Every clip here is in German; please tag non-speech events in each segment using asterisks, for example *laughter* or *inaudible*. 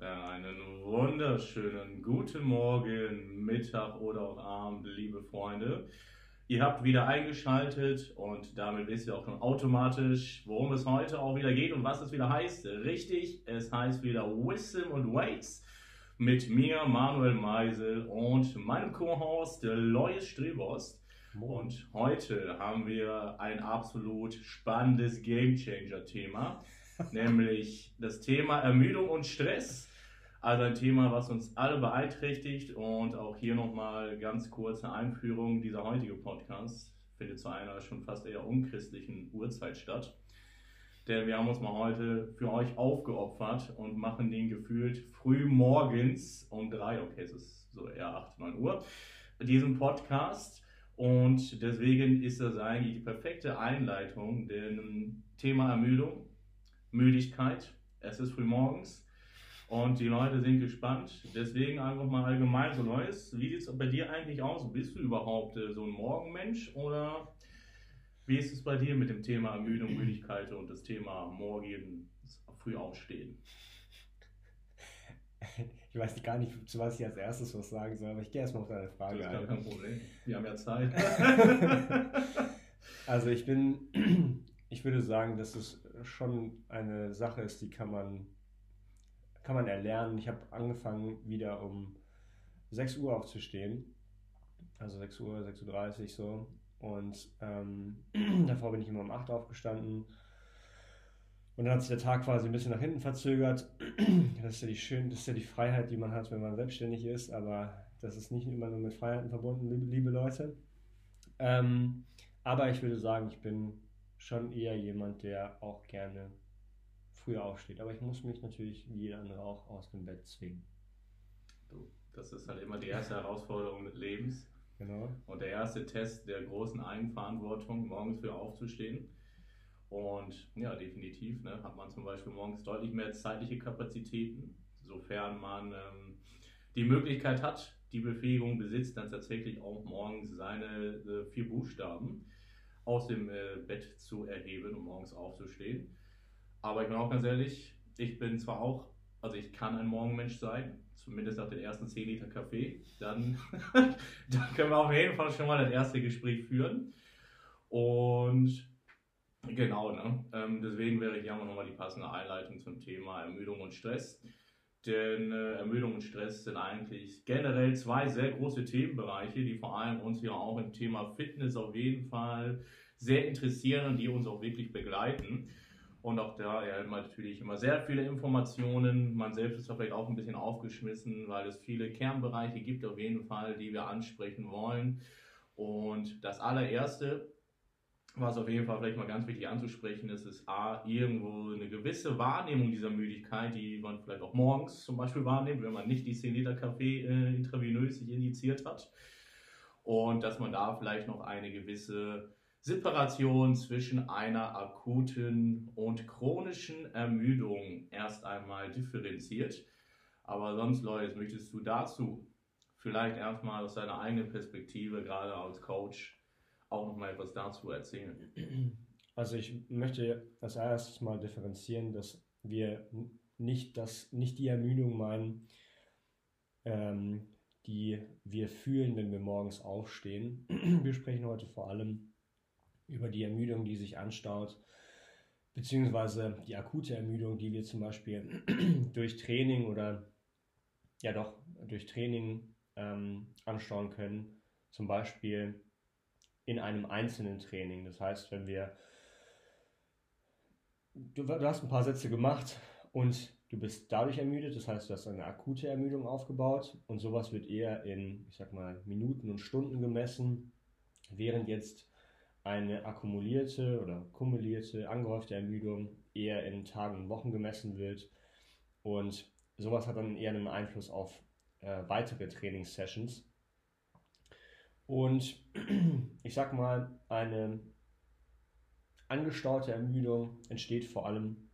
Einen wunderschönen guten Morgen, Mittag oder auch Abend, liebe Freunde. Ihr habt wieder eingeschaltet und damit wisst ihr auch schon automatisch, worum es heute auch wieder geht und was es wieder heißt. Richtig, es heißt wieder Wisdom und Weights mit mir, Manuel Meisel und meinem Co-Host Lois Strebost. Und heute haben wir ein absolut spannendes Gamechanger-Thema, nämlich das Thema Ermüdung und Stress. Also ein Thema, was uns alle beeinträchtigt und auch hier nochmal ganz kurze Einführung. Dieser heutige Podcast findet zu einer schon fast eher unchristlichen Uhrzeit statt. Denn wir haben uns mal heute für euch aufgeopfert und machen den gefühlt früh morgens um drei, okay, es ist so eher 8, 9 Uhr, diesen Podcast. Und deswegen ist das eigentlich die perfekte Einleitung, denn Thema Ermüdung, Müdigkeit, es ist früh morgens und die Leute sind gespannt. Deswegen einfach mal allgemein so Neues. Wie sieht es bei dir eigentlich aus? Bist du überhaupt äh, so ein Morgenmensch oder wie ist es bei dir mit dem Thema Ermüdung, Müdigkeit und das Thema morgen früh aufstehen? *laughs* Ich weiß gar nicht, zu was ich als erstes was sagen soll, aber ich gehe erstmal auf deine Frage Das ist gar kein Problem. Wir haben ja Zeit. *laughs* *laughs* also ich bin, *clears throat* ich würde sagen, dass es schon eine Sache ist, die kann man, kann man erlernen. Ich habe angefangen, wieder um 6 Uhr aufzustehen. Also 6 Uhr, 6.30 Uhr so. Und ähm, *clears throat* davor bin ich immer um 8 Uhr aufgestanden und dann hat sich der Tag quasi ein bisschen nach hinten verzögert. *clears throat* Das ist ja die schön, das ist ja die Freiheit, die man hat, wenn man selbstständig ist, aber das ist nicht immer nur mit Freiheiten verbunden, liebe, Leute. Ähm, aber ich würde sagen, ich bin schon eher jemand, der auch gerne früher aufsteht. Aber ich muss mich natürlich wie jeder andere auch aus dem Bett zwingen. Du, das ist halt immer die erste Herausforderung des Lebens. Genau. Und der erste Test der großen Eigenverantwortung, morgens früh aufzustehen. Und ja, definitiv ne, hat man zum Beispiel morgens deutlich mehr zeitliche Kapazitäten, sofern man ähm, die Möglichkeit hat, die Befähigung besitzt, dann tatsächlich auch morgens seine äh, vier Buchstaben aus dem äh, Bett zu erheben und morgens aufzustehen. Aber ich bin auch ganz ehrlich, ich bin zwar auch, also ich kann ein Morgenmensch sein, zumindest nach den ersten 10 Liter Kaffee, dann, *laughs* dann können wir auf jeden Fall schon mal das erste Gespräch führen. Und Genau, ne? Ähm, deswegen wäre hier auch nochmal die passende Einleitung zum Thema Ermüdung und Stress. Denn äh, Ermüdung und Stress sind eigentlich generell zwei sehr große Themenbereiche, die vor allem uns hier auch im Thema Fitness auf jeden Fall sehr interessieren und die uns auch wirklich begleiten. Und auch da erhält man natürlich immer sehr viele Informationen. Man selbst ist vielleicht auch ein bisschen aufgeschmissen, weil es viele Kernbereiche gibt, auf jeden Fall, die wir ansprechen wollen. Und das allererste, was auf jeden Fall vielleicht mal ganz wichtig anzusprechen ist, ist A, irgendwo eine gewisse Wahrnehmung dieser Müdigkeit, die man vielleicht auch morgens zum Beispiel wahrnimmt, wenn man nicht die 10 Liter Kaffee äh, intravenös sich injiziert hat. Und dass man da vielleicht noch eine gewisse Separation zwischen einer akuten und chronischen Ermüdung erst einmal differenziert. Aber sonst, Leute, möchtest du dazu vielleicht erstmal aus deiner eigenen Perspektive, gerade als Coach, auch noch mal etwas dazu erzählen? *clears throat* Also ich möchte als erstes mal differenzieren, dass wir nicht, das, nicht die Ermüdung meinen, ähm, die wir fühlen, wenn wir morgens aufstehen. *clears throat* Wir sprechen heute vor allem über die Ermüdung, die sich anstaut, beziehungsweise die akute Ermüdung, die wir zum Beispiel *clears throat* durch Training oder ja doch durch Training ähm, anstauen können. Zum Beispiel in einem einzelnen Training. Das heißt, wenn wir, du, du hast ein paar Sätze gemacht und du bist dadurch ermüdet, das heißt, du hast eine akute Ermüdung aufgebaut und sowas wird eher in, ich sag mal, Minuten und Stunden gemessen, während jetzt eine akkumulierte oder kumulierte, angehäufte Ermüdung eher in Tagen und Wochen gemessen wird und sowas hat dann eher einen Einfluss auf äh, weitere Trainingssessions. Und *clears throat* ich sag mal, eine angestaute Ermüdung entsteht vor allem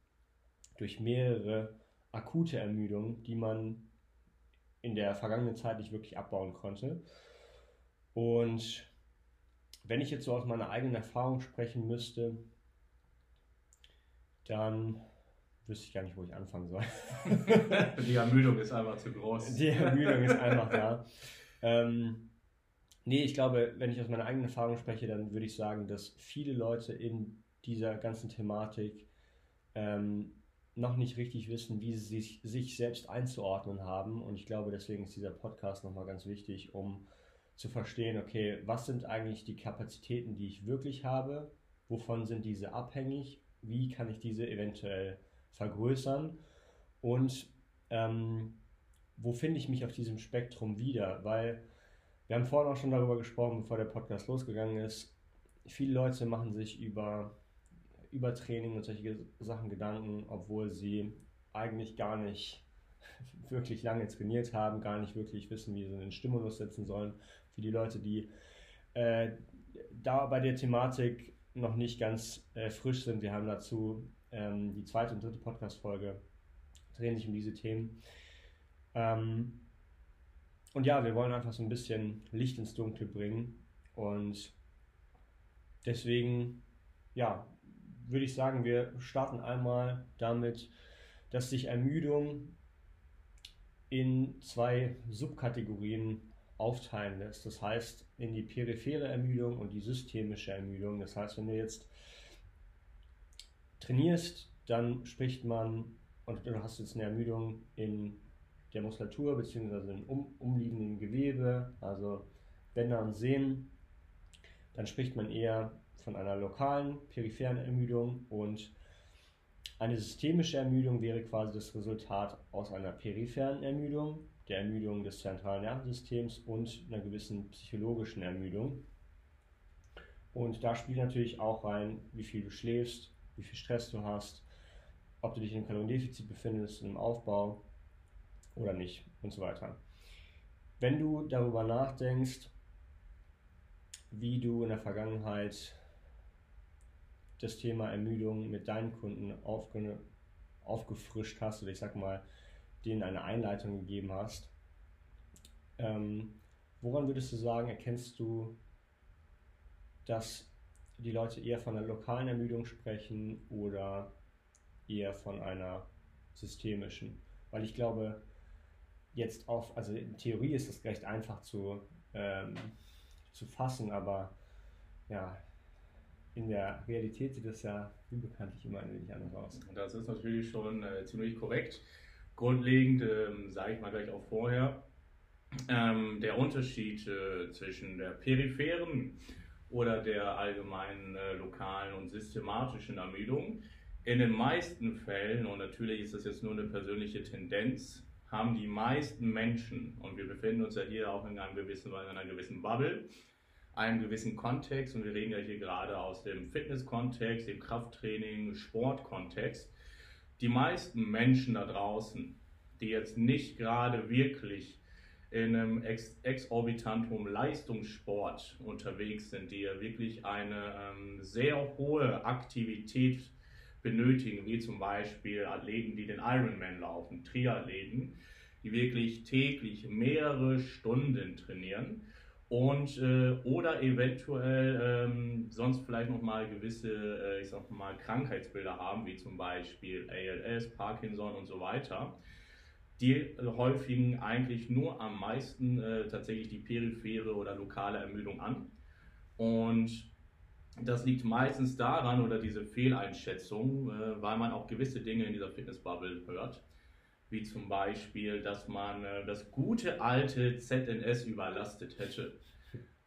durch mehrere akute Ermüdungen, die man in der vergangenen Zeit nicht wirklich abbauen konnte. Und wenn ich jetzt so aus meiner eigenen Erfahrung sprechen müsste, dann wüsste ich gar nicht, wo ich anfangen soll. *laughs* Die Ermüdung ist einfach zu groß. Die Ermüdung ist einfach da. *laughs* Ähm, nee, ich glaube, wenn ich aus meiner eigenen Erfahrung spreche, dann würde ich sagen, dass viele Leute in dieser ganzen Thematik ähm, noch nicht richtig wissen, wie sie sich, sich selbst einzuordnen haben. Und ich glaube, deswegen ist dieser Podcast nochmal ganz wichtig, um zu verstehen, okay, was sind eigentlich die Kapazitäten, die ich wirklich habe, wovon sind diese abhängig, wie kann ich diese eventuell vergrößern? Und ähm, wo finde ich mich auf diesem Spektrum wieder, weil wir haben vorhin auch schon darüber gesprochen, bevor der Podcast losgegangen ist, viele Leute machen sich über, über Training und solche Sachen Gedanken, obwohl sie eigentlich gar nicht *laughs* wirklich lange trainiert haben, gar nicht wirklich wissen, wie sie den Stimulus setzen sollen. Für die Leute, die äh, da bei der Thematik noch nicht ganz äh, frisch sind, wir haben dazu ähm, die zweite und dritte Podcast-Folge, drehen sich um diese Themen. Ähm, und ja, wir wollen einfach so ein bisschen Licht ins Dunkle bringen und deswegen, ja, würde ich sagen, wir starten einmal damit, dass sich Ermüdung in zwei Subkategorien aufteilen lässt. Das heißt, in die periphere Ermüdung und die systemische Ermüdung. Das heißt, wenn du jetzt trainierst, dann spricht man, und du hast jetzt eine Ermüdung in der Muskulatur bzw. im um, umliegenden Gewebe, also Bänder und Sehnen, dann spricht man eher von einer lokalen, peripheren Ermüdung und eine systemische Ermüdung wäre quasi das Resultat aus einer peripheren Ermüdung, der Ermüdung des zentralen Nervensystems und einer gewissen psychologischen Ermüdung. Und da spielt natürlich auch rein, wie viel du schläfst, wie viel Stress du hast, ob du dich im Kaloriendefizit befindest, im Aufbau oder nicht und so weiter. Wenn du darüber nachdenkst, wie du in der Vergangenheit das Thema Ermüdung mit deinen Kunden aufge aufgefrischt hast oder ich sag mal, denen eine Einleitung gegeben hast, ähm, woran würdest du sagen, erkennst du, dass die Leute eher von einer lokalen Ermüdung sprechen oder eher von einer systemischen? Weil ich glaube, jetzt auf, also in Theorie ist das recht einfach zu, ähm, zu fassen, aber ja, in der Realität sieht das ja wie bekanntlich immer ein wenig anders aus. Das ist natürlich schon äh, ziemlich korrekt. Grundlegend, ähm, sage ich mal gleich auch vorher, ähm, der Unterschied äh, zwischen der peripheren oder der allgemeinen äh, lokalen und systematischen Ermüdung. In den meisten Fällen, und natürlich ist das jetzt nur eine persönliche Tendenz, haben die meisten Menschen, und wir befinden uns ja hier auch in, einem gewissen, in einer gewissen Bubble, einem gewissen Kontext, und wir reden ja hier gerade aus dem Fitness-Kontext, dem Krafttraining, Sportkontext, die meisten Menschen da draußen, die jetzt nicht gerade wirklich in einem ex exorbitant hohen Leistungssport unterwegs sind, die ja wirklich eine ähm, sehr hohe Aktivität benötigen, wie zum Beispiel Athleten, die den Ironman laufen, Triathleten, die wirklich täglich mehrere Stunden trainieren und äh, oder eventuell ähm, sonst vielleicht noch mal gewisse, äh, ich sag mal, Krankheitsbilder haben, wie zum Beispiel ALS, Parkinson und so weiter die häufigen eigentlich nur am meisten äh, tatsächlich die periphere oder lokale Ermüdung an. Und das liegt meistens daran oder diese Fehleinschätzung, äh, weil man auch gewisse Dinge in dieser Fitnessbubble hört, wie zum Beispiel, dass man äh, das gute alte ZNS überlastet hätte.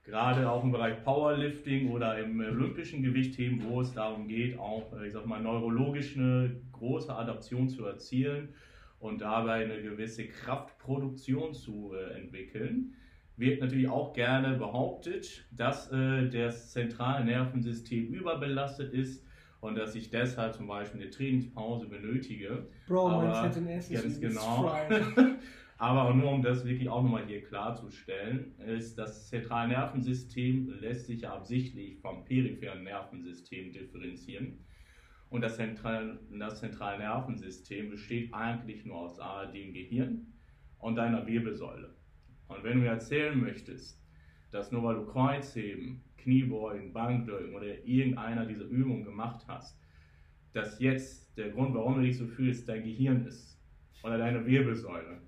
Gerade auch im Bereich Powerlifting oder im olympischen Gewichtheben, wo es darum geht, auch, äh, ich sag mal, neurologisch eine große Adaption zu erzielen und dabei eine gewisse Kraftproduktion zu äh, entwickeln, wird natürlich auch gerne behauptet, dass äh, das zentrale Nervensystem überbelastet ist und dass ich deshalb zum Beispiel eine Trainingspause benötige. Bro, ist ganz genau. *laughs* Aber nur um das wirklich auch nochmal hier klarzustellen, ist das zentrale Nervensystem lässt sich ja absichtlich vom peripheren Nervensystem differenzieren. Und das zentrale, das zentrale Nervensystem besteht eigentlich nur aus dem Gehirn und deiner Wirbelsäule. Und wenn du mir erzählen möchtest, dass nur weil du Kreuzheben, Kniebeugen, Bankdrücken oder irgendeiner dieser Übungen gemacht hast, dass jetzt der Grund, warum du dich so fühlst, dein Gehirn ist oder deine Wirbelsäule.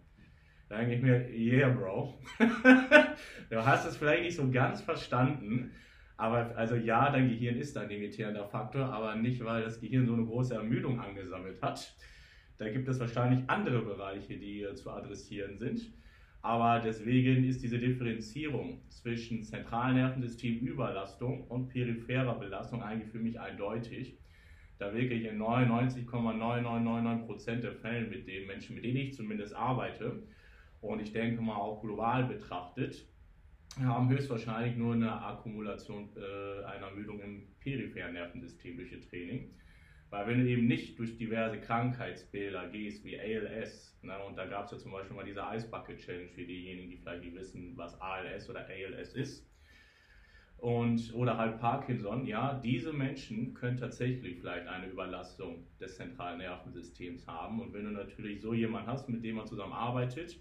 Da denke ich mir, yeah, Bro. *laughs* du hast es vielleicht nicht so ganz verstanden, aber also ja, dein Gehirn ist ein limitierender Faktor, aber nicht, weil das Gehirn so eine große Ermüdung angesammelt hat. Da gibt es wahrscheinlich andere Bereiche, die zu adressieren sind. Aber deswegen ist diese Differenzierung zwischen Zentralnervensystemüberlastung und peripherer Belastung eigentlich für mich eindeutig. Da wirklich in 99,9999% der Fällen mit den Menschen, mit denen ich zumindest arbeite, und ich denke mal auch global betrachtet, haben höchstwahrscheinlich nur eine Akkumulation äh, einer Ermüdung im peripheren Nervensystem durch ihr Training. Weil wenn du eben nicht durch diverse Krankheitsbilder gehst, wie ALS, ne, und da gab es ja zum Beispiel mal diese Ice Bucket Challenge für diejenigen, die vielleicht nicht wissen, was ALS oder ALS ist, und, oder halt Parkinson, ja, diese Menschen können tatsächlich vielleicht eine Überlastung des zentralen Nervensystems haben. Und wenn du natürlich so jemanden hast, mit dem man zusammenarbeitet,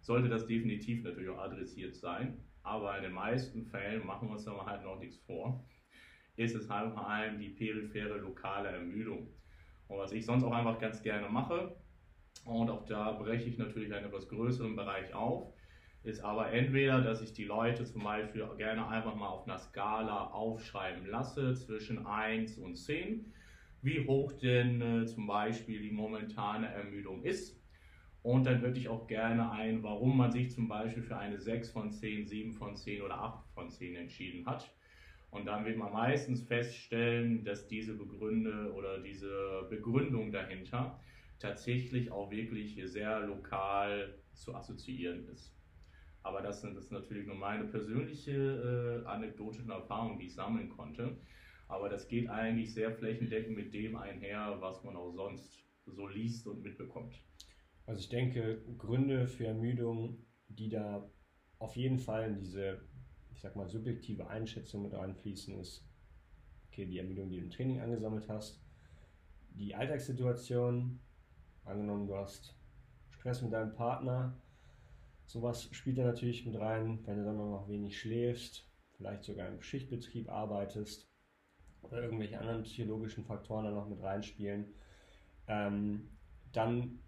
sollte das definitiv natürlich auch adressiert sein. Aber in den meisten Fällen machen wir uns da halt noch nichts vor ist es halt vor allem die periphere lokale Ermüdung. Und was ich sonst auch einfach ganz gerne mache, und auch da breche ich natürlich einen etwas größeren Bereich auf, ist aber entweder, dass ich die Leute zum Beispiel gerne einfach mal auf einer Skala aufschreiben lasse zwischen 1 und 10, wie hoch denn äh, zum Beispiel die momentane Ermüdung ist. Und dann würde ich auch gerne ein, warum man sich zum Beispiel für eine 6 von 10, 7 von 10 oder 8 von 10 entschieden hat. Und dann wird man meistens feststellen, dass diese Begründe oder diese Begründung dahinter tatsächlich auch wirklich sehr lokal zu assoziieren ist. Aber das, sind, das ist natürlich nur meine persönliche äh, anekdotische Erfahrung, die ich sammeln konnte. Aber das geht eigentlich sehr flächendeckend mit dem einher, was man auch sonst so liest und mitbekommt. Also ich denke, Gründe für Ermüdung, die da auf jeden Fall in diese ich sag mal, subjektive Einschätzung mit reinfließen, ist, okay, die Ermüdung, die du im Training angesammelt hast, die Alltagssituation, angenommen, du hast Stress mit deinem Partner, sowas spielt da natürlich mit rein, wenn du dann noch wenig schläfst, vielleicht sogar im Schichtbetrieb arbeitest oder irgendwelche anderen psychologischen Faktoren da noch mit reinspielen, ähm, dann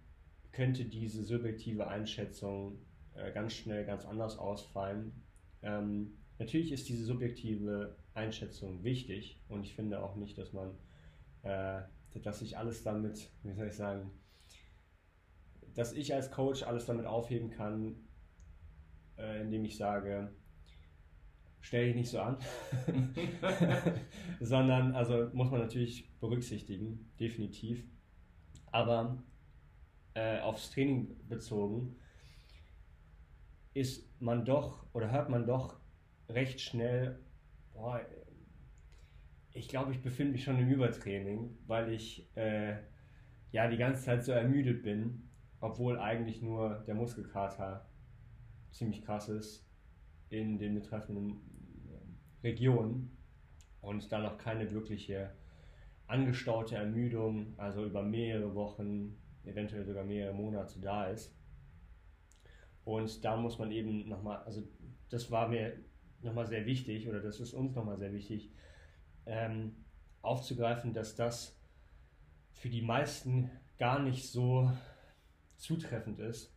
könnte diese subjektive Einschätzung äh, ganz schnell ganz anders ausfallen, ähm, natürlich ist diese subjektive Einschätzung wichtig und ich finde auch nicht, dass man, äh, dass ich alles damit, wie soll ich sagen, dass ich als Coach alles damit aufheben kann, äh, indem ich sage, stell dich nicht so an, *laughs* sondern, also muss man natürlich berücksichtigen, definitiv, aber äh, aufs Training bezogen, ist man doch oder hört man doch recht schnell, boah, ich glaube, ich befinde mich schon im Übertraining, weil ich äh, ja die ganze Zeit so ermüdet bin, obwohl eigentlich nur der Muskelkater ziemlich krass ist in den betreffenden Regionen und dann noch keine wirkliche angestaute Ermüdung, also über mehrere Wochen, eventuell sogar mehrere Monate da ist. Und da muss man eben nochmal, also das war mir nochmal sehr wichtig, oder das ist uns nochmal sehr wichtig, ähm, aufzugreifen, dass das für die meisten gar nicht so zutreffend ist,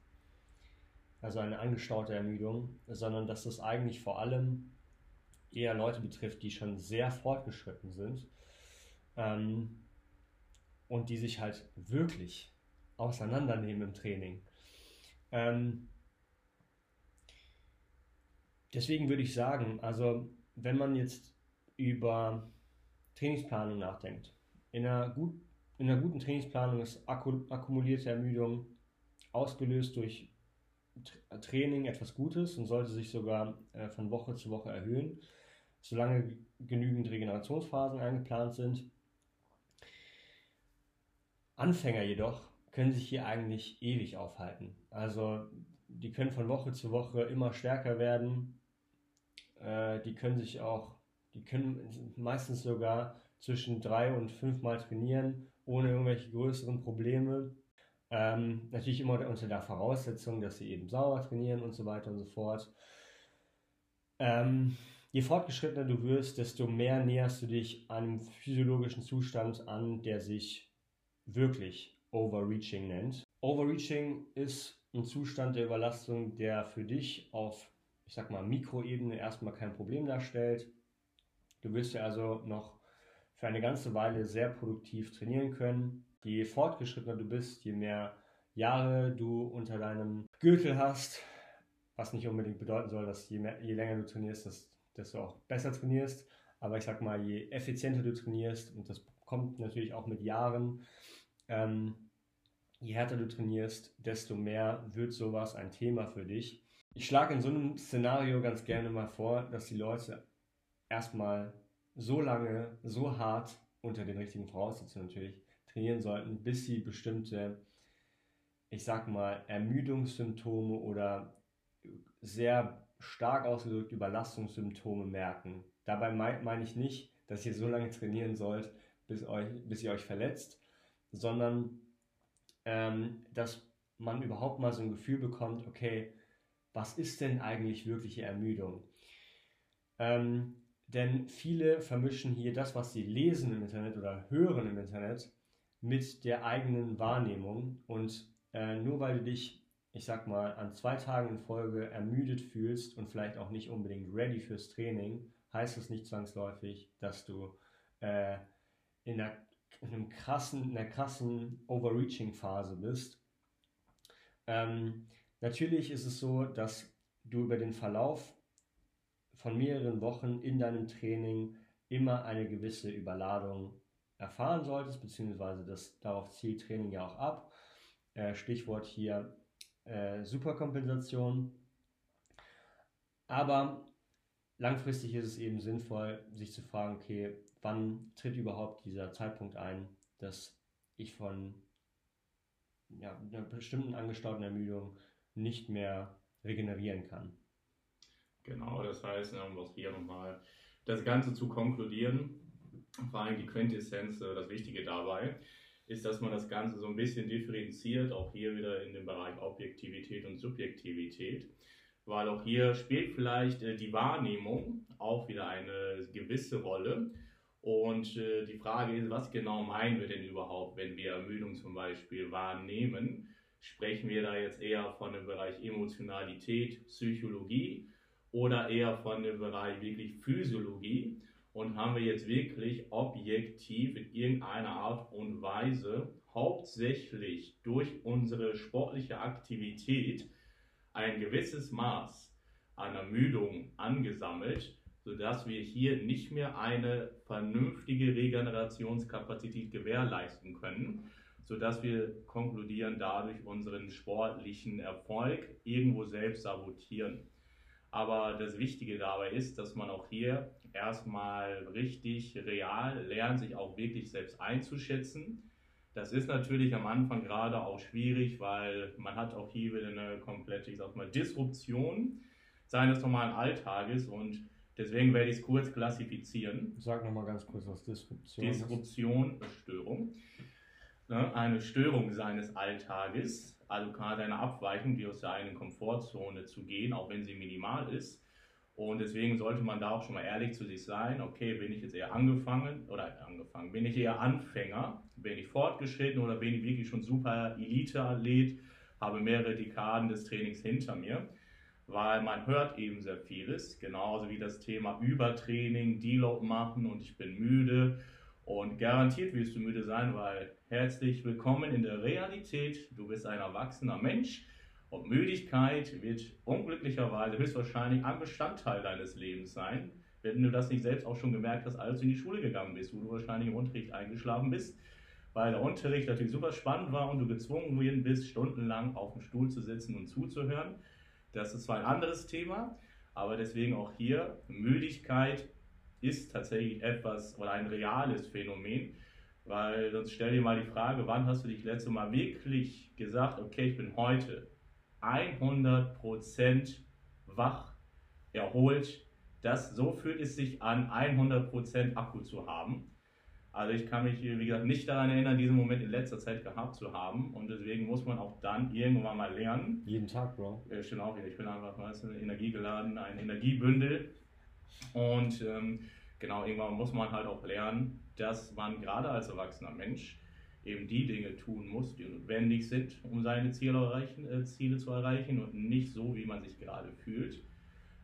also eine angestaute Ermüdung, sondern dass das eigentlich vor allem eher Leute betrifft, die schon sehr fortgeschritten sind ähm, und die sich halt wirklich auseinandernehmen im Training. Ähm, deswegen würde ich sagen, also wenn man jetzt über Trainingsplanung nachdenkt, in einer, gut, in einer guten Trainingsplanung ist akkumulierte Ermüdung ausgelöst durch Training etwas Gutes und sollte sich sogar äh, von Woche zu Woche erhöhen, solange genügend Regenerationsphasen eingeplant sind. Anfänger jedoch können sich hier eigentlich ewig aufhalten. Also die können von Woche zu Woche immer stärker werden, äh, die können sich auch, die können meistens sogar zwischen drei und fünf Mal trainieren, ohne irgendwelche größeren Probleme. Ähm, natürlich immer unter der Voraussetzung, dass sie eben sauber trainieren und so weiter und so fort. Ähm, je fortgeschrittener du wirst, desto mehr näherst du dich einem physiologischen Zustand an, der sich wirklich Overreaching nennt. Overreaching ist ein Zustand der Überlastung, der für dich auf, ich sag mal, Mikroebene erstmal kein Problem darstellt. Du wirst ja also noch für eine ganze Weile sehr produktiv trainieren können. Je fortgeschrittener du bist, je mehr Jahre du unter deinem Gürtel hast, was nicht unbedingt bedeuten soll, dass je, mehr, je länger du trainierst, dass, dass du auch besser trainierst. Aber ich sag mal, je effizienter du trainierst, und das kommt natürlich auch mit Jahren, ähm, je härter du trainierst, desto mehr wird sowas ein Thema für dich. Ich schlage in so einem Szenario ganz gerne mal vor, dass die Leute erstmal so lange, so hart unter den richtigen Voraussetzungen natürlich trainieren sollten, bis sie bestimmte, ich sag mal, Ermüdungssymptome oder sehr stark ausgedrückt Überlastungssymptome merken. Dabei meine ich nicht, dass ihr so lange trainieren sollt, bis, euch, bis ihr euch verletzt, sondern ähm, dass man überhaupt mal so ein Gefühl bekommt, okay, was ist denn eigentlich wirkliche Ermüdung? Ähm, denn viele vermischen hier das, was sie lesen im Internet oder hören im Internet, mit der eigenen Wahrnehmung. Und äh, nur weil du dich, ich sag mal, an zwei Tagen in Folge ermüdet fühlst und vielleicht auch nicht unbedingt ready fürs Training, heißt es nicht zwangsläufig, dass du äh, in, einer, in, einem krassen, in einer krassen Overreaching-Phase bist. Ähm, natürlich ist es so, dass du über den Verlauf von mehreren Wochen in deinem Training immer eine gewisse Überladung erfahren solltest, beziehungsweise das, darauf zielt Training ja auch ab. Äh, Stichwort hier äh, Superkompensation. Aber langfristig ist es eben sinnvoll, sich zu fragen, okay, wann tritt überhaupt dieser Zeitpunkt ein, dass ich von ja, einer bestimmten angestauten Ermüdung nicht mehr regenerieren kann. Genau, das heißt, um auch hier nochmal das Ganze zu konkludieren, vor allem die Quintessenz, äh, das Wichtige dabei, ist, dass man das Ganze so ein bisschen differenziert, auch hier wieder in dem Bereich Objektivität und Subjektivität, weil auch hier spielt vielleicht äh, die Wahrnehmung auch wieder eine gewisse Rolle. Und äh, die Frage ist, was genau meinen wir denn überhaupt, wenn wir Ermüdung zum Beispiel wahrnehmen? Sprechen wir da jetzt eher von dem Bereich Emotionalität, Psychologie oder eher von dem Bereich wirklich Physiologie? Und haben wir jetzt wirklich objektiv in irgendeiner Art und Weise hauptsächlich durch unsere sportliche Aktivität ein gewisses Maß an Ermüdung angesammelt, sodass wir hier nicht mehr eine vernünftige Regenerationskapazität gewährleisten können, sodass wir konkludieren, dadurch unseren sportlichen Erfolg irgendwo selbst sabotieren. Aber das Wichtige dabei ist, dass man auch hier erstmal richtig real lernt, sich auch wirklich selbst einzuschätzen. Das ist natürlich am Anfang gerade auch schwierig, weil man hat auch hier wieder eine komplette, ich sag mal, Disruption seines normalen Alltages und deswegen werde ich es kurz klassifizieren. Sag nochmal ganz kurz, was Disruption Disruption ist. Störung. Ne, eine Störung seines Alltages also gerade eine Abweichung, die aus der eigenen Komfortzone zu gehen, auch wenn sie minimal ist. Und deswegen sollte man da auch schon mal ehrlich zu sich sein, okay, bin ich jetzt eher angefangen oder angefangen, bin ich eher Anfänger, bin ich fortgeschritten oder bin ich wirklich schon super Elite-Athlet, habe mehrere Dekaden des Trainings hinter mir, weil man hört eben sehr vieles, genauso wie das Thema Übertraining, Deload machen und ich bin müde und garantiert wirst du müde sein, weil herzlich willkommen in der Realität. Du bist ein erwachsener Mensch und Müdigkeit wird unglücklicherweise höchstwahrscheinlich ein Bestandteil deines Lebens sein, wenn du das nicht selbst auch schon gemerkt hast, als du in die Schule gegangen bist, wo du wahrscheinlich im Unterricht eingeschlafen bist, weil der Unterricht natürlich super spannend war und du gezwungen bist, stundenlang auf dem Stuhl zu sitzen und zuzuhören. Das ist zwar ein anderes Thema, aber deswegen auch hier Müdigkeit ist tatsächlich etwas oder ein reales Phänomen, weil sonst stell dir mal die Frage, wann hast du dich letzte Mal wirklich gesagt, okay, ich bin heute 100% wach, erholt. Das, so fühlt es sich an, 100% Akku zu haben. Also ich kann mich, wie gesagt, nicht daran erinnern, diesen Moment in letzter Zeit gehabt zu haben. Und deswegen muss man auch dann irgendwann mal lernen. Jeden Tag, Bro. Ja, stimmt auch wieder. Ich bin einfach weißt du, energiegeladen, ein Energiebündel Und ähm, genau, irgendwann muss man halt auch lernen, dass man gerade als erwachsener Mensch eben die Dinge tun muss, die notwendig sind, um seine Ziele, erreichen, äh, Ziele zu erreichen und nicht so, wie man sich gerade fühlt.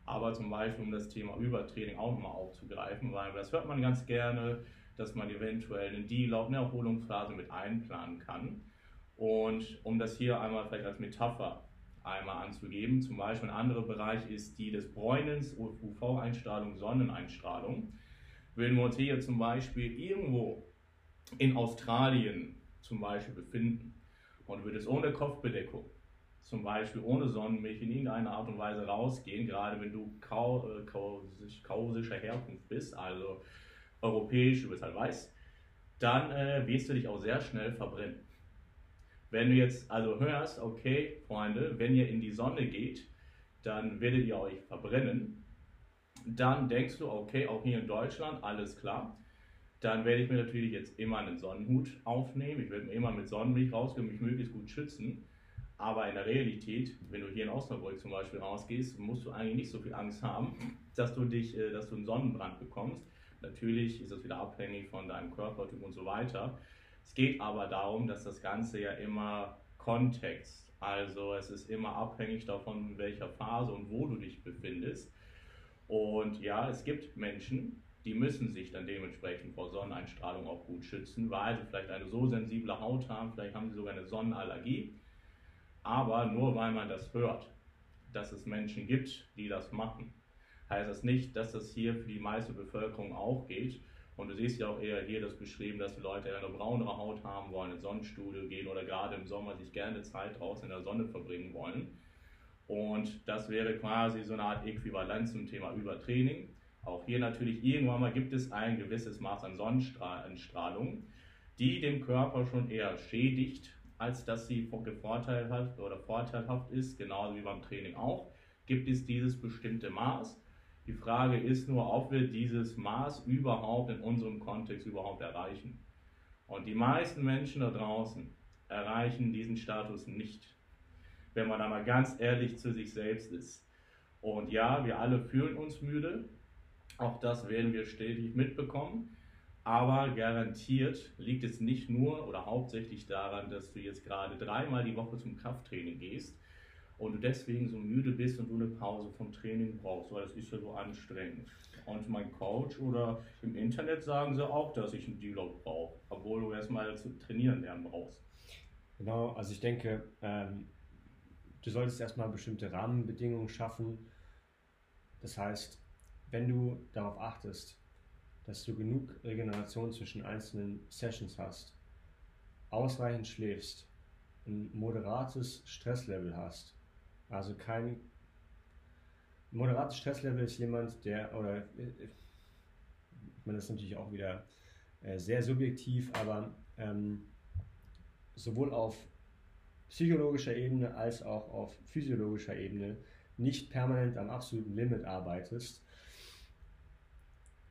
Aber zum Beispiel, um das Thema Übertraining auch nochmal aufzugreifen, weil das hört man ganz gerne, dass man eventuell in die laufende Erholungsphase mit einplanen kann. Und um das hier einmal vielleicht als Metapher einmal anzugeben, zum Beispiel ein anderer Bereich ist die des Bräunens, UV-Einstrahlung, Sonneneinstrahlung. Wenn wir uns hier zum Beispiel irgendwo in Australien zum Beispiel befinden und würde es ohne Kopfbedeckung, zum Beispiel ohne Sonnenmilch in irgendeiner Art und Weise rausgehen, gerade wenn du kau äh, kausischer Herkunft bist, also europäisch, du bist halt weiß, dann äh, wirst du dich auch sehr schnell verbrennen. Wenn du jetzt also hörst, okay, Freunde, wenn ihr in die Sonne geht, dann werdet ihr euch verbrennen, dann denkst du, okay, auch hier in Deutschland, alles klar, dann werde ich mir natürlich jetzt immer einen Sonnenhut aufnehmen. Ich werde mir immer mit Sonnenmilch rausgehen mich möglichst gut schützen. Aber in der Realität, wenn du hier in Osnabrück zum Beispiel rausgehst, musst du eigentlich nicht so viel Angst haben, dass du, dich, äh, dass du einen Sonnenbrand bekommst. Natürlich ist das wieder abhängig von deinem Körpertyp und so weiter. Es geht aber darum, dass das Ganze ja immer Kontext, also es ist immer abhängig davon, in welcher Phase und wo du dich befindest. Und ja, es gibt Menschen, die müssen sich dann dementsprechend vor Sonneneinstrahlung auch gut schützen, weil sie vielleicht eine so sensible Haut haben, vielleicht haben sie sogar eine Sonnenallergie. Aber nur weil man das hört, dass es Menschen gibt, die das machen, heißt das nicht, dass das hier für die meiste Bevölkerung auch geht. Und du siehst ja auch eher hier das beschrieben, dass die Leute eine braunere Haut haben wollen, ins Sonnenstudio gehen oder gerade im Sommer sich gerne Zeit draußen in der Sonne verbringen wollen. Und das wäre quasi so eine Art Äquivalenz zum Thema Übertraining. Auch hier natürlich irgendwann mal gibt es ein gewisses Maß an Sonnenstrahlung, die dem Körper schon eher schädigt, als dass sie vorteilhaft oder vorteilhaft ist, genauso wie beim Training auch, gibt es dieses bestimmte Maß. Die Frage ist nur, ob wir dieses Maß überhaupt in unserem Kontext überhaupt erreichen. Und die meisten Menschen da draußen erreichen diesen Status nicht, wenn man einmal ganz ehrlich zu sich selbst ist. Und ja, wir alle fühlen uns müde, auch das werden wir stetig mitbekommen. Aber garantiert liegt es nicht nur oder hauptsächlich daran, dass du jetzt gerade dreimal die Woche zum Krafttraining gehst und du deswegen so müde bist und du eine Pause vom Training brauchst, weil das ist ja so anstrengend. Und mein Coach oder im Internet sagen sie auch, dass ich einen Deload brauche, obwohl du erstmal zu trainieren lernen brauchst. Genau, also ich denke, ähm, du solltest erstmal bestimmte Rahmenbedingungen schaffen. Das heißt, wenn du darauf achtest, dass du genug Regeneration zwischen einzelnen Sessions hast, ausreichend schläfst, ein moderates Stresslevel hast, also kein moderates Stresslevel ist jemand, der, oder meine, das ist natürlich auch wieder äh, sehr subjektiv, aber ähm, sowohl auf psychologischer Ebene als auch auf physiologischer Ebene nicht permanent am absoluten Limit arbeitest,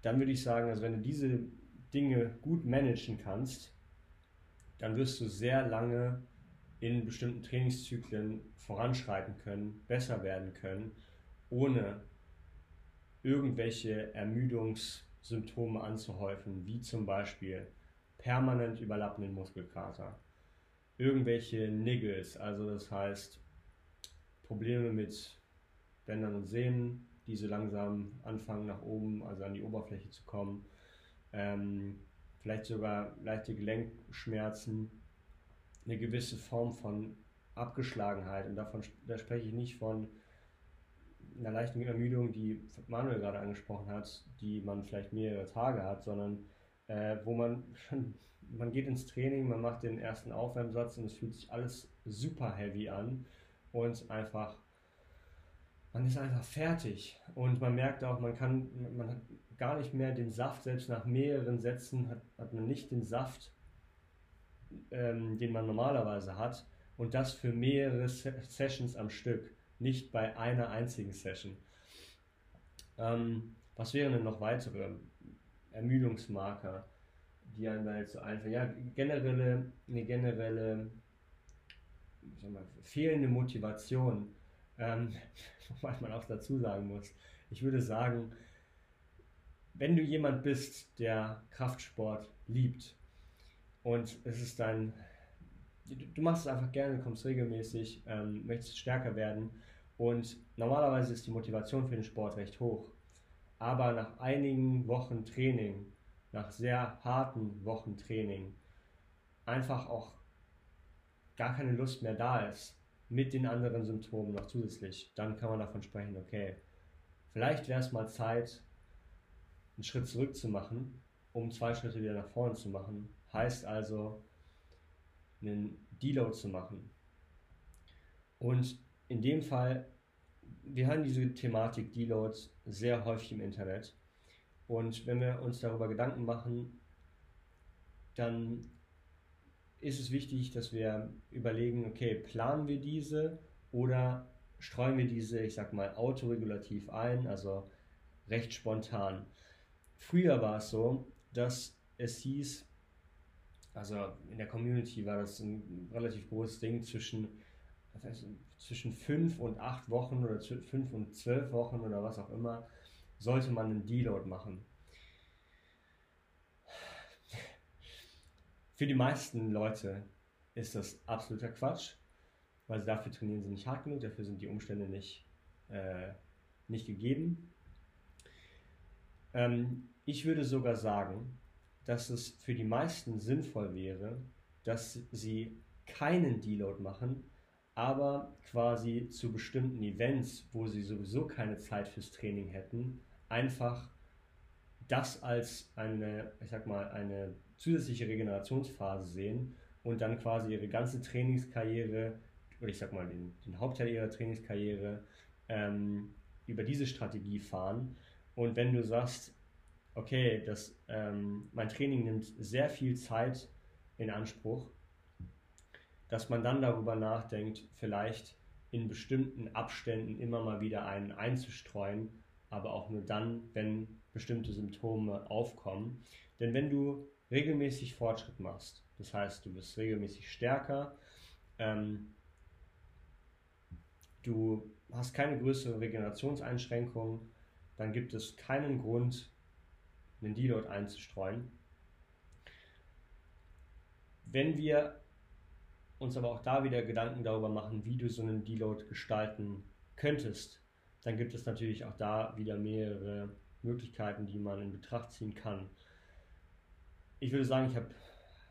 dann würde ich sagen, also wenn du diese Dinge gut managen kannst, dann wirst du sehr lange in bestimmten Trainingszyklen voranschreiten können, besser werden können, ohne irgendwelche Ermüdungssymptome anzuhäufen, wie zum Beispiel permanent überlappenden Muskelkater, irgendwelche Niggles, also das heißt Probleme mit Bändern und Sehnen, die so langsam anfangen nach oben, also an die Oberfläche zu kommen. Ähm, vielleicht sogar leichte Gelenkschmerzen, eine gewisse Form von Abgeschlagenheit. Und davon da spreche ich nicht von einer leichten Ermüdung, die Manuel gerade angesprochen hat, die man vielleicht mehrere Tage hat, sondern äh, wo man schon, man geht ins Training, man macht den ersten Aufwärmsatz und es fühlt sich alles super heavy an und einfach man ist einfach fertig und man merkt auch, man kann, man hat gar nicht mehr den Saft, selbst nach mehreren Sätzen hat, hat man nicht den Saft, ähm, den man normalerweise hat und das für mehrere Sessions am Stück, nicht bei einer einzigen Session. Ähm, was wären denn noch weitere Ermüdungsmarker, die einem da jetzt so einfallen? Ja, generelle, eine generelle mal, fehlende Motivation ähm, *laughs* wobei man auch dazu sagen muss, ich würde sagen, wenn du jemand bist, der Kraftsport liebt und es ist dein, du machst es einfach gerne, kommst regelmäßig, ähm, möchtest stärker werden und normalerweise ist die Motivation für den Sport recht hoch. Aber nach einigen Wochen Training, nach sehr harten Wochen Training, einfach auch gar keine Lust mehr da ist, mit den anderen Symptomen noch zusätzlich, dann kann man davon sprechen, okay, vielleicht wäre es mal Zeit, einen Schritt zurück zu machen, um zwei Schritte wieder nach vorne zu machen. Heißt also, einen Deload zu machen. Und in dem Fall, wir haben diese Thematik Deloads sehr häufig im Internet. Und wenn wir uns darüber Gedanken machen, dann ist es wichtig, dass wir überlegen, okay, planen wir diese oder streuen wir diese, ich sag mal, autoregulativ ein, also recht spontan. Früher war es so, dass es hieß, also in der Community war das ein relativ großes Ding zwischen, zwischen fünf und acht Wochen oder fünf und zwölf Wochen oder was auch immer, sollte man einen Deload machen. Für die meisten Leute ist das absoluter Quatsch, weil dafür trainieren sie nicht hart genug, dafür sind die Umstände nicht, äh, nicht gegeben. Ähm, ich würde sogar sagen, dass es für die meisten sinnvoll wäre, dass sie keinen Deload machen, aber quasi zu bestimmten Events, wo sie sowieso keine Zeit fürs Training hätten, einfach das als eine, ich sag mal, eine zusätzliche Regenerationsphase sehen und dann quasi ihre ganze Trainingskarriere, oder ich sag mal den, den Hauptteil ihrer Trainingskarriere, ähm, über diese Strategie fahren. Und wenn du sagst, okay, das, ähm, mein Training nimmt sehr viel Zeit in Anspruch, dass man dann darüber nachdenkt, vielleicht in bestimmten Abständen immer mal wieder einen einzustreuen, aber auch nur dann, wenn bestimmte Symptome aufkommen. Denn wenn du regelmäßig Fortschritt machst, das heißt, du bist regelmäßig stärker, ähm, du hast keine größere Regenerationseinschränkungen, dann gibt es keinen Grund, einen Deload einzustreuen. Wenn wir uns aber auch da wieder Gedanken darüber machen, wie du so einen Deload gestalten könntest, dann gibt es natürlich auch da wieder mehrere Möglichkeiten, die man in Betracht ziehen kann ich würde sagen, ich habe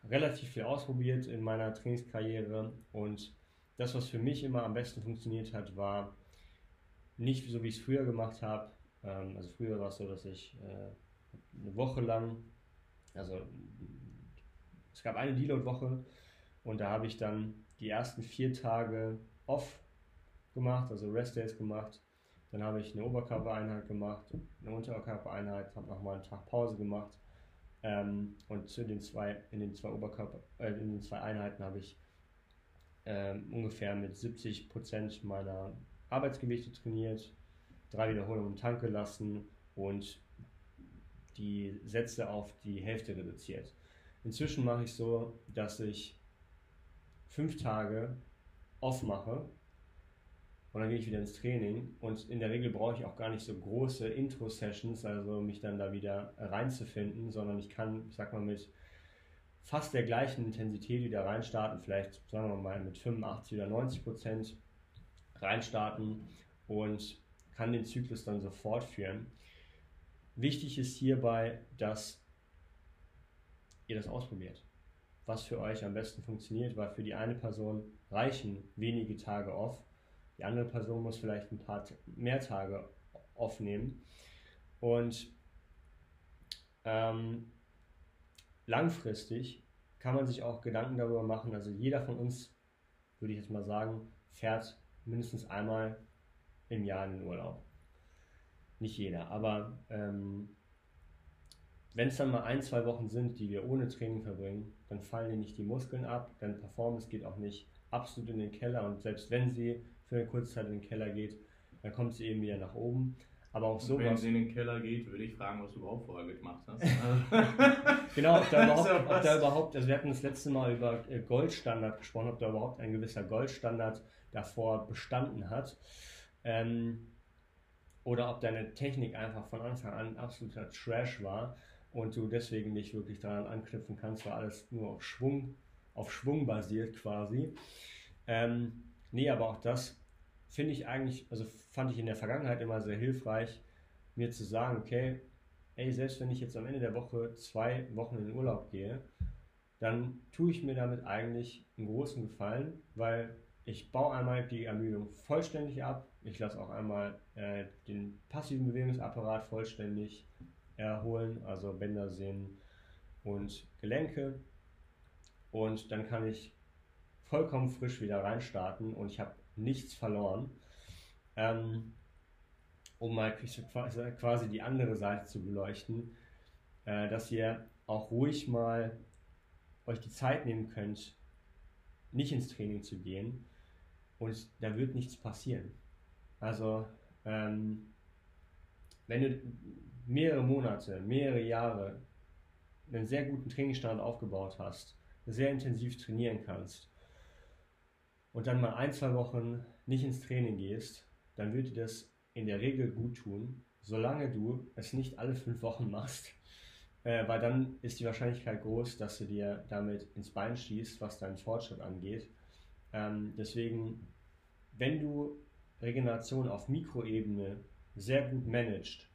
relativ viel ausprobiert in meiner Trainingskarriere und das, was für mich immer am besten funktioniert hat, war nicht so, wie ich es früher gemacht habe. Ähm, also früher war es so, dass ich äh, eine Woche lang, also es gab eine Deload-Woche und da habe ich dann die ersten vier Tage off gemacht, also Rest Days gemacht. Dann habe ich eine Oberkörpereinheit gemacht, eine Unterkörpereinheit, habe nochmal einen Tag Pause gemacht ähm, und zu den zwei, in den zwei Oberkörper, äh, in den zwei Einheiten habe ich ähm, ungefähr mit 70 Prozent meiner Arbeitsgewichte trainiert, drei Wiederholungen Tank gelassen und die Sätze auf die Hälfte reduziert. Inzwischen mache ich so, dass ich fünf Tage off mache und dann gehe ich wieder ins Training. Und in der Regel brauche ich auch gar nicht so große Intro-Sessions, also mich dann da wieder reinzufinden, sondern ich kann, ich sag mal, mit fast der gleichen Intensität wieder reinstarten, vielleicht sagen wir mal mit 85 oder 90 Prozent reinstarten und kann den Zyklus dann so fortführen. Wichtig ist hierbei, dass ihr das ausprobiert. Was für euch am besten funktioniert, weil für die eine Person reichen wenige Tage off die andere Person muss vielleicht ein paar mehr Tage aufnehmen. Und ähm, langfristig kann man sich auch Gedanken darüber machen. Also jeder von uns, würde ich jetzt mal sagen, fährt mindestens einmal im Jahr in den Urlaub. Nicht jeder, aber ähm, wenn es dann mal ein, zwei Wochen sind, die wir ohne Training verbringen, dann fallen dir nicht die Muskeln ab, deine Performance geht auch nicht absolut in den Keller und selbst wenn sie für eine kurze Zeit in den Keller geht, dann kommt sie eben wieder nach oben. Aber auch so. Wenn sie in den Keller geht, würde ich fragen, was du überhaupt vorher gemacht hast. *laughs* *laughs* genau, ob da, überhaupt, ob da überhaupt, also wir hatten das letzte Mal über äh, Goldstandard gesprochen, ob da überhaupt ein gewisser Goldstandard davor bestanden hat. Ähm, oder ob deine Technik einfach von Anfang an absoluter Trash war und du deswegen nicht wirklich daran anknüpfen kannst, weil alles nur auf Schwung, auf Schwung basiert quasi. Ähm, nee, aber auch das finde ich eigentlich, also fand ich in der Vergangenheit immer sehr hilfreich, mir zu sagen, okay, ey, selbst wenn ich jetzt am Ende der Woche zwei Wochen in den Urlaub gehe, dann tue ich mir damit eigentlich einen großen Gefallen, weil ich baue einmal die Ermüdung vollständig ab. Ich lasse auch einmal äh, den passiven Bewegungsapparat vollständig erholen, also Bänder, Sehnen und Gelenke. Und dann kann ich vollkommen frisch wieder reinstarten und ich habe nichts verloren. Ähm, um mal quasi die andere Seite zu beleuchten, äh, dass ihr auch ruhig mal euch die Zeit nehmen könnt, nicht ins Training zu gehen und da wird nichts passieren. Also ähm, wenn du mehrere Monate, mehrere Jahre einen sehr guten Trainingsstand aufgebaut hast, sehr intensiv trainieren kannst und dann mal ein, zwei Wochen nicht ins Training gehst, dann wird dir das in der Regel gut tun, solange du es nicht alle fünf Wochen machst. Äh, weil dann ist die Wahrscheinlichkeit groß, dass du dir damit ins Bein schießt, was deinen Fortschritt angeht. Ähm, deswegen, wenn du Regeneration auf Mikroebene sehr gut managst,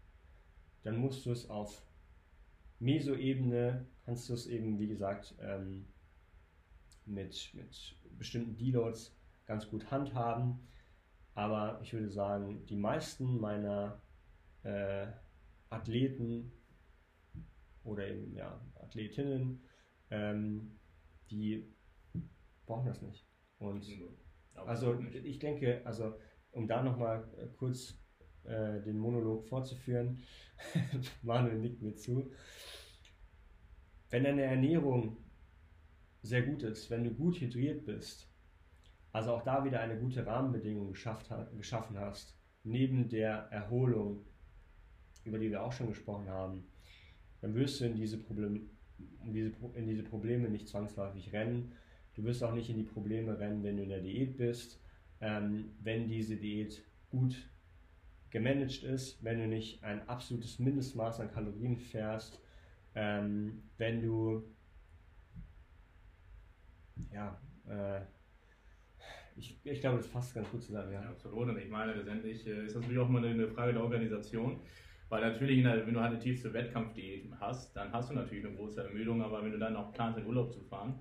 dann musst du es auf Mesoebene, kannst du es eben, wie gesagt, ähm, mit, mit bestimmten Deloads ganz gut handhaben. Aber ich würde sagen, die meisten meiner äh, Athleten oder eben ja, Athletinnen, ähm, die brauchen das nicht. Und also ich denke, also um da nochmal äh, kurz äh, den Monolog fortzuführen, *laughs* Manuel nickt mir zu. Wenn deine Ernährung sehr gut ist, wenn du gut hydriert bist, also auch da wieder eine gute Rahmenbedingung geschafft, geschaffen hast, neben der Erholung, über die wir auch schon gesprochen haben, dann wirst du in diese, Problem, in diese, in diese Probleme nicht zwangsläufig rennen. Du wirst auch nicht in die Probleme rennen, wenn du in der Diät bist, ähm, wenn diese Diät gut gemanagt ist, wenn du nicht ein absolutes Mindestmaß an Kalorien fährst, ähm, wenn du ja, äh, ich, ich glaube, das fasst ganz gut zusammen. Ja. ja absolut. Und ich meine, letztendlich äh, ist das natürlich auch mal eine Frage der Organisation. Weil natürlich, wenn du halt eine tiefste Wettkampfdiät hast, dann hast du natürlich eine große Ermüdung, aber wenn du dann auch planst, in Urlaub zu fahren,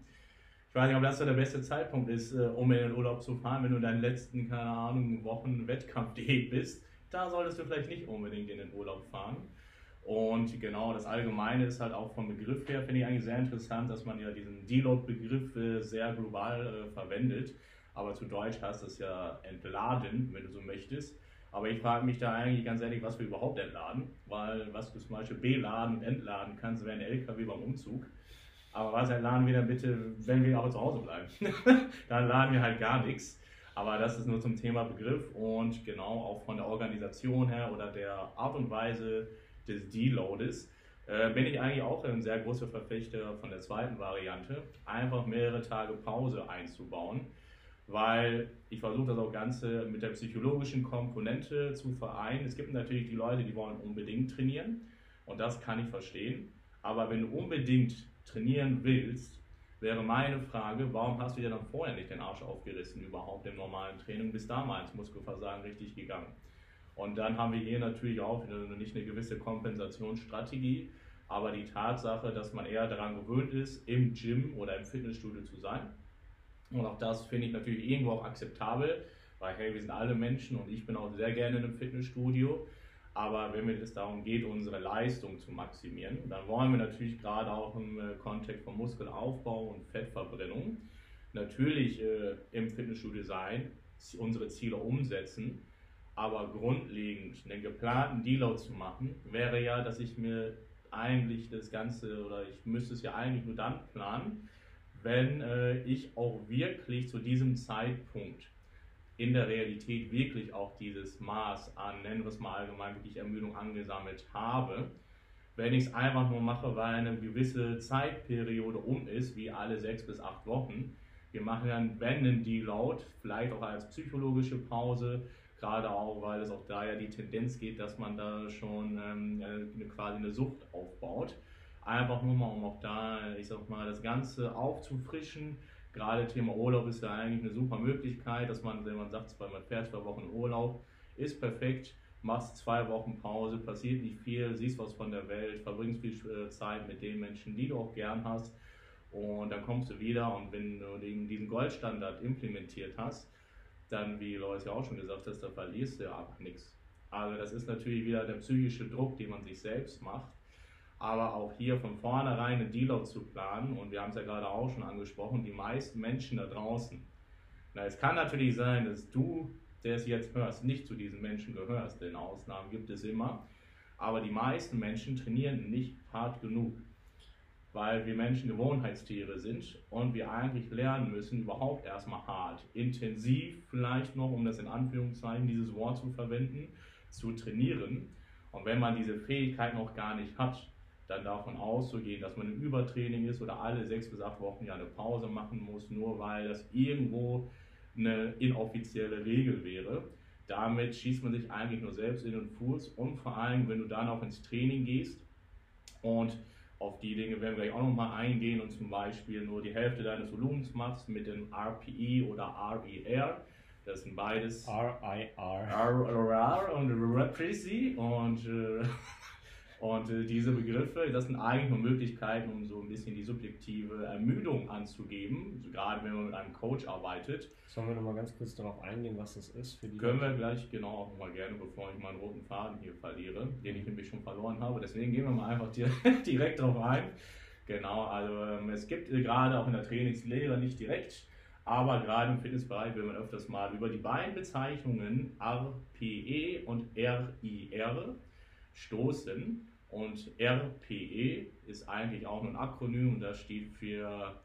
ich weiß nicht, ob das so der beste Zeitpunkt ist, äh, um in den Urlaub zu fahren, wenn du in deinen letzten, keine Ahnung, Wochen Wettkampfdiät bist, da solltest du vielleicht nicht unbedingt in den Urlaub fahren. Und genau, das Allgemeine ist halt auch vom Begriff her, finde ich eigentlich sehr interessant, dass man ja diesen Deload-Begriff äh, sehr global äh, verwendet. Aber zu Deutsch heißt das ja entladen, wenn du so möchtest. Aber ich frage mich da eigentlich ganz ehrlich, was wir überhaupt entladen, weil was du zum Beispiel beladen und entladen kannst, wäre ein LKW beim Umzug. Aber was entladen wir dann bitte, wenn wir auch zu Hause bleiben? *laughs* dann laden wir halt gar nichts. Aber das ist nur zum Thema Begriff und genau auch von der Organisation her oder der Art und Weise des Deloades äh, bin ich eigentlich auch ein sehr großer Verfechter von der zweiten Variante, einfach mehrere Tage Pause einzubauen weil ich versuche das auch Ganze mit der psychologischen Komponente zu vereinen. Es gibt natürlich die Leute, die wollen unbedingt trainieren und das kann ich verstehen. Aber wenn du unbedingt trainieren willst, wäre meine Frage, warum hast du dir dann vorher nicht den Arsch aufgerissen überhaupt im normalen Training, bis damals Muskelversagen richtig gegangen? Und dann haben wir hier natürlich auch nicht eine gewisse Kompensationsstrategie, aber die Tatsache, dass man eher daran gewöhnt ist, im Gym oder im Fitnessstudio zu sein und auch das finde ich natürlich irgendwo auch akzeptabel, weil hey, wir sind alle Menschen und ich bin auch sehr gerne in einem Fitnessstudio. Aber wenn es darum geht, unsere Leistung zu maximieren, dann wollen wir natürlich gerade auch im äh, Kontext von Muskelaufbau und Fettverbrennung natürlich äh, im Fitnessstudio sein, unsere Ziele umsetzen. Aber grundlegend einen geplanten Deload zu machen, wäre ja, dass ich mir eigentlich das Ganze oder ich müsste es ja eigentlich nur dann planen, wenn äh, ich auch wirklich zu diesem Zeitpunkt in der Realität wirklich auch dieses Maß an, nennen wir es mal allgemein, wirklich Ermüdung angesammelt habe. Wenn ich es einfach nur mache, weil eine gewisse Zeitperiode um ist, wie alle sechs bis acht Wochen, wir machen dann, wenn einen Deload, vielleicht auch als psychologische Pause, Gerade auch, weil es auch da ja die Tendenz geht, dass man da schon ähm, eine, quasi eine Sucht aufbaut. Einfach nur mal, um auch da, ich sag mal, das Ganze aufzufrischen. Gerade Thema Urlaub ist ja eigentlich eine super Möglichkeit, dass man, wenn man sagt, man fährt zwei Wochen Urlaub, ist perfekt machst zwei Wochen Pause, passiert nicht viel, siehst was von der Welt, verbringst viel äh, Zeit mit den Menschen, die du auch gern hast. Und dann kommst du wieder und wenn du diesen Goldstandard implementiert hast, dann, wie Lois ja auch schon gesagt hat, da verlierst du ja einfach nichts. Also das ist natürlich wieder der psychische Druck, den man sich selbst macht. Aber auch hier von vornherein einen Dealer zu planen, und wir haben es ja gerade auch schon angesprochen, die meisten Menschen da draußen. Na, es kann natürlich sein, dass du der es jetzt hörst, nicht zu diesen Menschen gehörst, denn Ausnahmen gibt es immer. Aber die meisten Menschen trainieren nicht hart genug, weil wir Menschen Gewohnheitstiere sind und wir eigentlich lernen müssen, überhaupt erstmal hart, intensiv vielleicht noch, um das in Anführungszeichen, dieses Wort zu verwenden, zu trainieren. Und wenn man diese Fähigkeit noch gar nicht hat, dann davon auszugehen, dass man im Übertraining ist oder alle sechs bis acht Wochen ja eine Pause machen muss, nur weil das irgendwo eine inoffizielle Regel wäre. Damit schießt man sich eigentlich nur selbst in den Fuß und vor allem, wenn du dann auch ins Training gehst und auf die Dinge werden wir gleich auch nochmal eingehen und zum Beispiel nur die Hälfte deines Volumens machst mit dem RPE oder RER. Das sind beides R-I-R und Repressy und äh, *laughs* und äh, diese Begriffe, das sind eigentlich nur Möglichkeiten, um so ein bisschen die subjektive Ermüdung anzugeben, also gerade wenn man mit einem Coach arbeitet. Sollen wir nochmal ganz kurz darauf eingehen, was das ist für die Können wir gleich genau auch mal gerne, bevor ich meinen roten Faden hier verliere, den ich nämlich schon verloren habe. Deswegen gehen wir mal einfach *laughs* direkt darauf ein. Genau, also ähm, es gibt äh, gerade auch in der Trainingslehre nicht direkt, aber gerade im Fitnessbereich will man öfters mal über die beiden Bezeichnungen RPE und RIR stoßen. Und RPE ist eigentlich auch nur ein Akronym und das steht für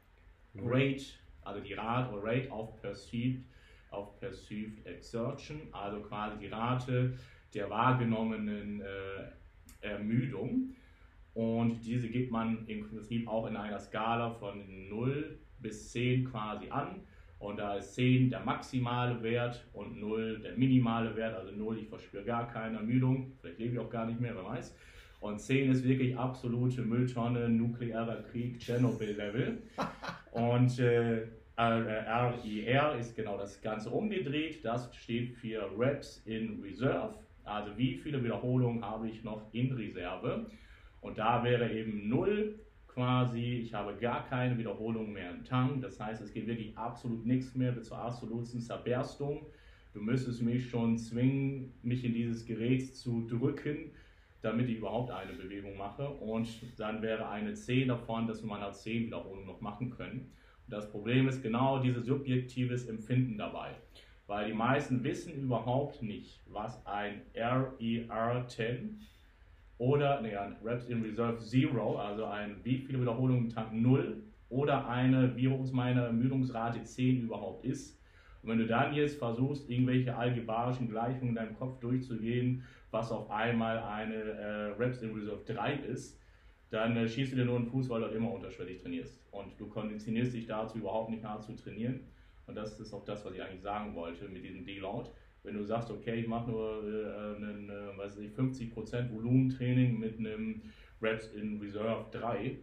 Rate, also die Rate oder Rate of Perceived, of Perceived Exertion, also quasi die Rate der wahrgenommenen äh, Ermüdung. Und diese gibt man im Prinzip auch in einer Skala von 0 bis 10 quasi an. Und da ist 10 der maximale Wert und 0 der minimale Wert. Also 0, ich verspüre gar keine Ermüdung. Vielleicht lebe ich auch gar nicht mehr, wer weiß. Und 10 ist wirklich absolute Mülltonne, nuklearer Krieg, Tschernobyl-Level. *laughs* und äh, RIR ist genau das Ganze umgedreht. Das steht für Reps in Reserve. Also wie viele Wiederholungen habe ich noch in Reserve? Und da wäre eben 0 quasi, ich habe gar keine Wiederholung mehr im Tank. Das heißt, es geht wirklich absolut nichts mehr bis zur absoluten Zerberstung. Du müsstest mich schon zwingen, mich in dieses Gerät zu drücken, damit ich überhaupt eine Bewegung mache. Und dann wäre eine 10 davon, dass wir mal eine 10 Wiederholung noch machen können. Und das Problem ist genau dieses subjektives Empfinden dabei. Weil die meisten wissen überhaupt nicht, was ein RER10 oder nee, ein Reps in Reserve Zero, also ein wie viele Wiederholungen Tank 0 oder eine, wie hoch ist meine Ermüdungsrate 10 überhaupt ist. Und wenn du dann jetzt versuchst, irgendwelche algebraischen Gleichungen in deinem Kopf durchzugehen, was auf einmal eine äh, Reps in Reserve 3 ist, dann äh, schießt du dir nur einen Fuß, weil du immer unterschwellig trainierst. Und du konditionierst dich dazu, überhaupt nicht hart zu trainieren. Und das ist auch das, was ich eigentlich sagen wollte mit diesem Deload. Wenn du sagst, okay, ich mache nur äh, einen, äh, weiß ich, 50% Volumentraining mit einem Reps in Reserve 3,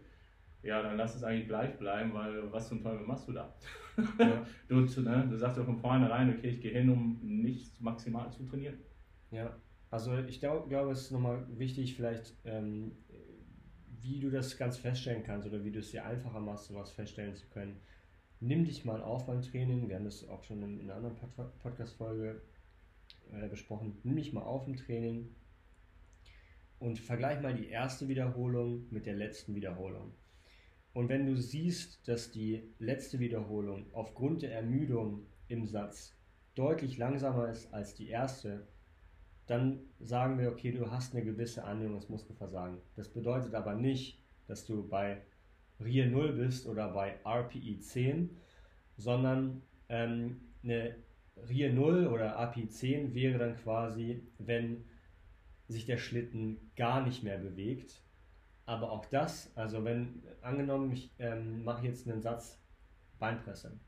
ja, dann lass es eigentlich gleich bleiben, weil was zum Teufel machst du da? Ja. *laughs* du, ne, du sagst ja von vornherein, okay, ich gehe hin, um nicht maximal zu trainieren. Ja, also ich glaube, glaub, es ist nochmal wichtig, vielleicht, ähm, wie du das ganz feststellen kannst oder wie du es dir einfacher machst, sowas feststellen zu können. Nimm dich mal auf beim Training. Wir haben das auch schon in, in einer anderen Podcast-Folge äh, besprochen, nimm dich mal auf im Training und vergleich mal die erste Wiederholung mit der letzten Wiederholung. Und wenn du siehst, dass die letzte Wiederholung aufgrund der Ermüdung im Satz deutlich langsamer ist als die erste, dann sagen wir, okay, du hast eine gewisse Annäherungsmuskelversagen. Das bedeutet aber nicht, dass du bei RIE 0 bist oder bei RPI 10, sondern ähm, eine RIE 0 oder API 10 wäre dann quasi, wenn sich der Schlitten gar nicht mehr bewegt. Aber auch das, also wenn, angenommen, ich ähm, mache jetzt einen Satz Beinpresse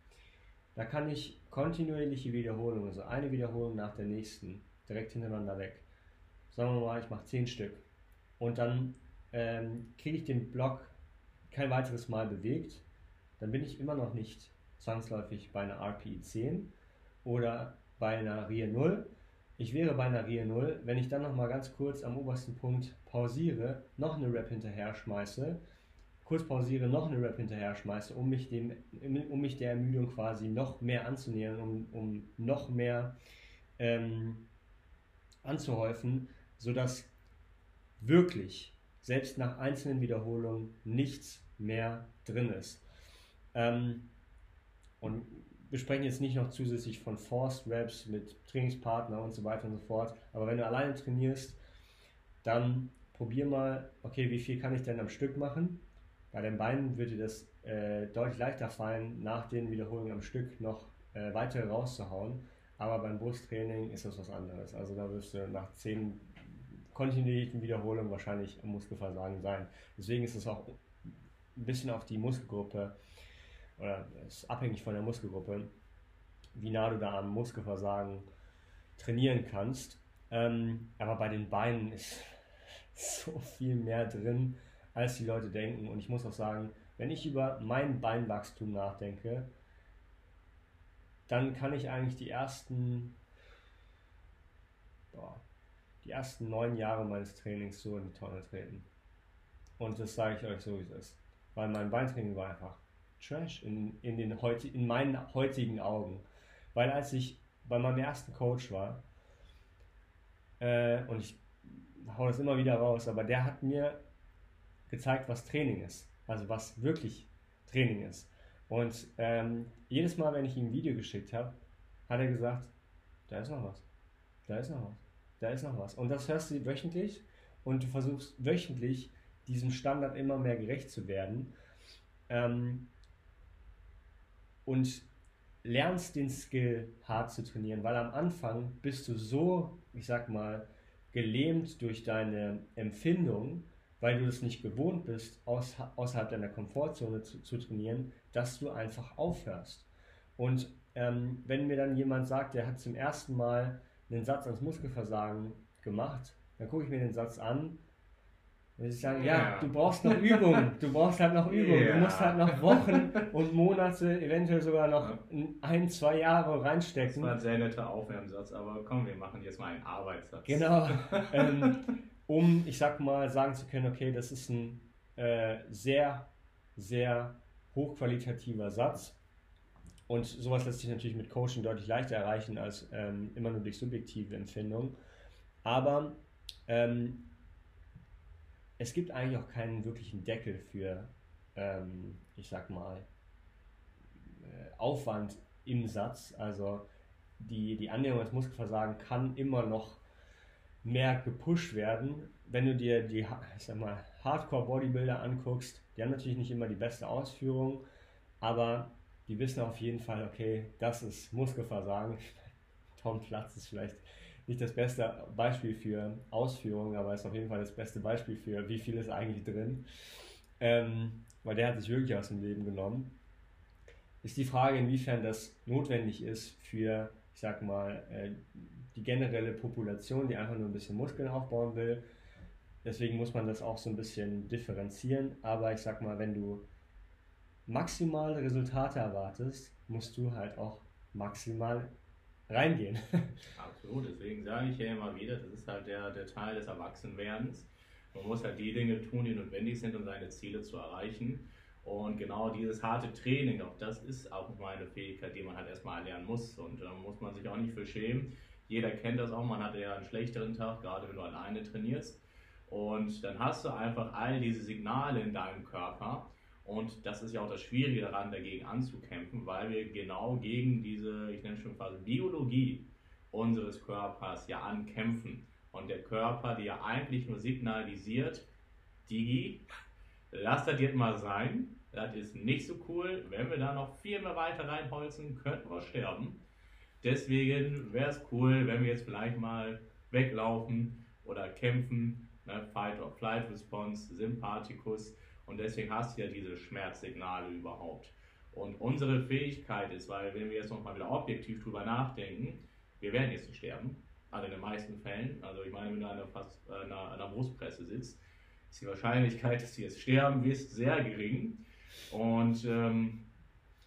Da kann ich kontinuierliche Wiederholungen, also eine Wiederholung nach der nächsten, direkt hintereinander weg. Sagen wir mal, ich mache 10 Stück. Und dann ähm, kriege ich den Block kein weiteres Mal bewegt. Dann bin ich immer noch nicht zwangsläufig bei einer RPI 10 oder bei einer RIE 0. Ich wäre bei einer RIE 0, wenn ich dann nochmal ganz kurz am obersten Punkt pausiere, noch eine Rap hinterher schmeiße, kurz pausiere, noch eine Rap hinterher schmeiße, um mich, dem, um mich der Ermüdung quasi noch mehr anzunähern, um, um noch mehr ähm, anzuhäufen, sodass wirklich selbst nach einzelnen Wiederholungen nichts mehr drin ist. Ähm, und wir sprechen jetzt nicht noch zusätzlich von Forced Reps mit Trainingspartner und so weiter und so fort. Aber wenn du alleine trainierst, dann probier mal, okay, wie viel kann ich denn am Stück machen? Bei den Beinen würde das äh, deutlich leichter fallen, nach den Wiederholungen am Stück noch äh, weitere rauszuhauen. Aber beim Brusttraining ist das was anderes. Also da wirst du nach zehn kontinuierlichen Wiederholungen wahrscheinlich am Muskelversagen sein. Deswegen ist es auch ein bisschen auf die Muskelgruppe oder ist abhängig von der Muskelgruppe, wie nah du da am Muskelversagen trainieren kannst. Ähm, aber bei den Beinen ist *laughs* so viel mehr drin, als die Leute denken. Und ich muss auch sagen, wenn ich über mein Beinwachstum nachdenke, dann kann ich eigentlich die ersten, boah, die ersten neun Jahre meines Trainings so in die Tonne treten. Und das sage ich euch so, wie es ist. Weil mein Beintraining war einfach Trash in, in, den heut, in meinen heutigen Augen. Weil als ich bei meinem ersten Coach war, äh, und ich hau das immer wieder raus, aber der hat mir gezeigt, was Training ist. Also was wirklich Training ist. Und ähm, jedes Mal, wenn ich ihm ein Video geschickt habe, hat er gesagt, da ist noch was, da ist noch was, da ist noch was. Und das hörst du wöchentlich und du versuchst wöchentlich diesem Standard immer mehr gerecht zu werden. Ähm, und lernst den Skill hart zu trainieren, weil am Anfang bist du so, ich sag mal, gelähmt durch deine Empfindung, weil du es nicht gewohnt bist, aus, außerhalb deiner Komfortzone zu, zu, trainieren, dass du einfach aufhörst. Und ähm, wenn mir dann jemand sagt, der hat zum ersten Mal einen Satz ans Muskelversagen gemacht, dann gucke ich mir den Satz an ich sage, ja, ja, du brauchst noch Übung, du brauchst halt noch Übung, ja. du musst halt noch Wochen und Monate, eventuell sogar noch ein, zwei Jahre reinstecken. Das war ein sehr netter Aufwärmsatz, aber komm, wir machen jetzt mal einen Arbeitssatz. Genau, *laughs* ähm, um, ich sag mal, sagen zu können, okay, das ist ein äh, sehr, sehr hochqualitativer Satz. Und sowas lässt sich natürlich mit Coaching deutlich leichter erreichen als ähm, immer nur durch subjektive Empfindung. Aber ähm, es gibt eigentlich auch keinen wirklichen Deckel für, ähm, ich sag mal, äh, Aufwand im Satz. Also die, die Annäherung des Muskelversagen kann immer noch mehr gepusht werden. Wenn du dir die ich sag mal, Hardcore-Bodybuilder anguckst, die haben natürlich nicht immer die beste Ausführung, aber die wissen auf jeden Fall, okay, das ist Muskelversagen. *laughs* Tom Platz ist vielleicht nicht das beste Beispiel für Ausführung, aber ist auf jeden Fall das beste Beispiel für, wie viel ist eigentlich drin. Ähm, weil der hat sich wirklich aus dem Leben genommen. Ist die Frage, inwiefern das notwendig ist für, ich sag mal, äh, die generelle Population, die einfach nur ein bisschen Muskeln aufbauen will. Deswegen muss man das auch so ein bisschen differenzieren. Aber ich sag mal, wenn du maximale Resultate erwartest, musst du halt auch maximal reingehen. Absolut, deswegen sage ich ja immer wieder, das ist halt der, der Teil des Erwachsenwerdens. Man muss halt die Dinge tun, die notwendig sind, um seine Ziele zu erreichen. Und genau dieses harte Training, auch das ist auch mal eine Fähigkeit, die man halt erstmal erlernen muss. Und da muss man sich auch nicht für schämen. Jeder kennt das auch, man hat ja einen schlechteren Tag, gerade wenn du alleine trainierst. Und dann hast du einfach all diese Signale in deinem Körper, und das ist ja auch das Schwierige daran, dagegen anzukämpfen, weil wir genau gegen diese, ich nenne es schon fast Biologie unseres Körpers ja ankämpfen. Und der Körper, der ja eigentlich nur signalisiert, Digi, lass das jetzt mal sein. Das ist nicht so cool. Wenn wir da noch viel mehr weiter reinholzen, könnten wir sterben. Deswegen wäre es cool, wenn wir jetzt vielleicht mal weglaufen oder kämpfen. Ne? Fight or Flight Response, Sympathikus und deswegen hast du ja diese Schmerzsignale überhaupt. Und unsere Fähigkeit ist, weil wenn wir jetzt nochmal wieder objektiv drüber nachdenken, wir werden jetzt nicht sterben, also in den meisten Fällen. Also ich meine, wenn du an einer, fast, äh, einer, einer Brustpresse sitzt, ist die Wahrscheinlichkeit, *laughs* dass du jetzt sterben wirst, sehr gering. Und ähm,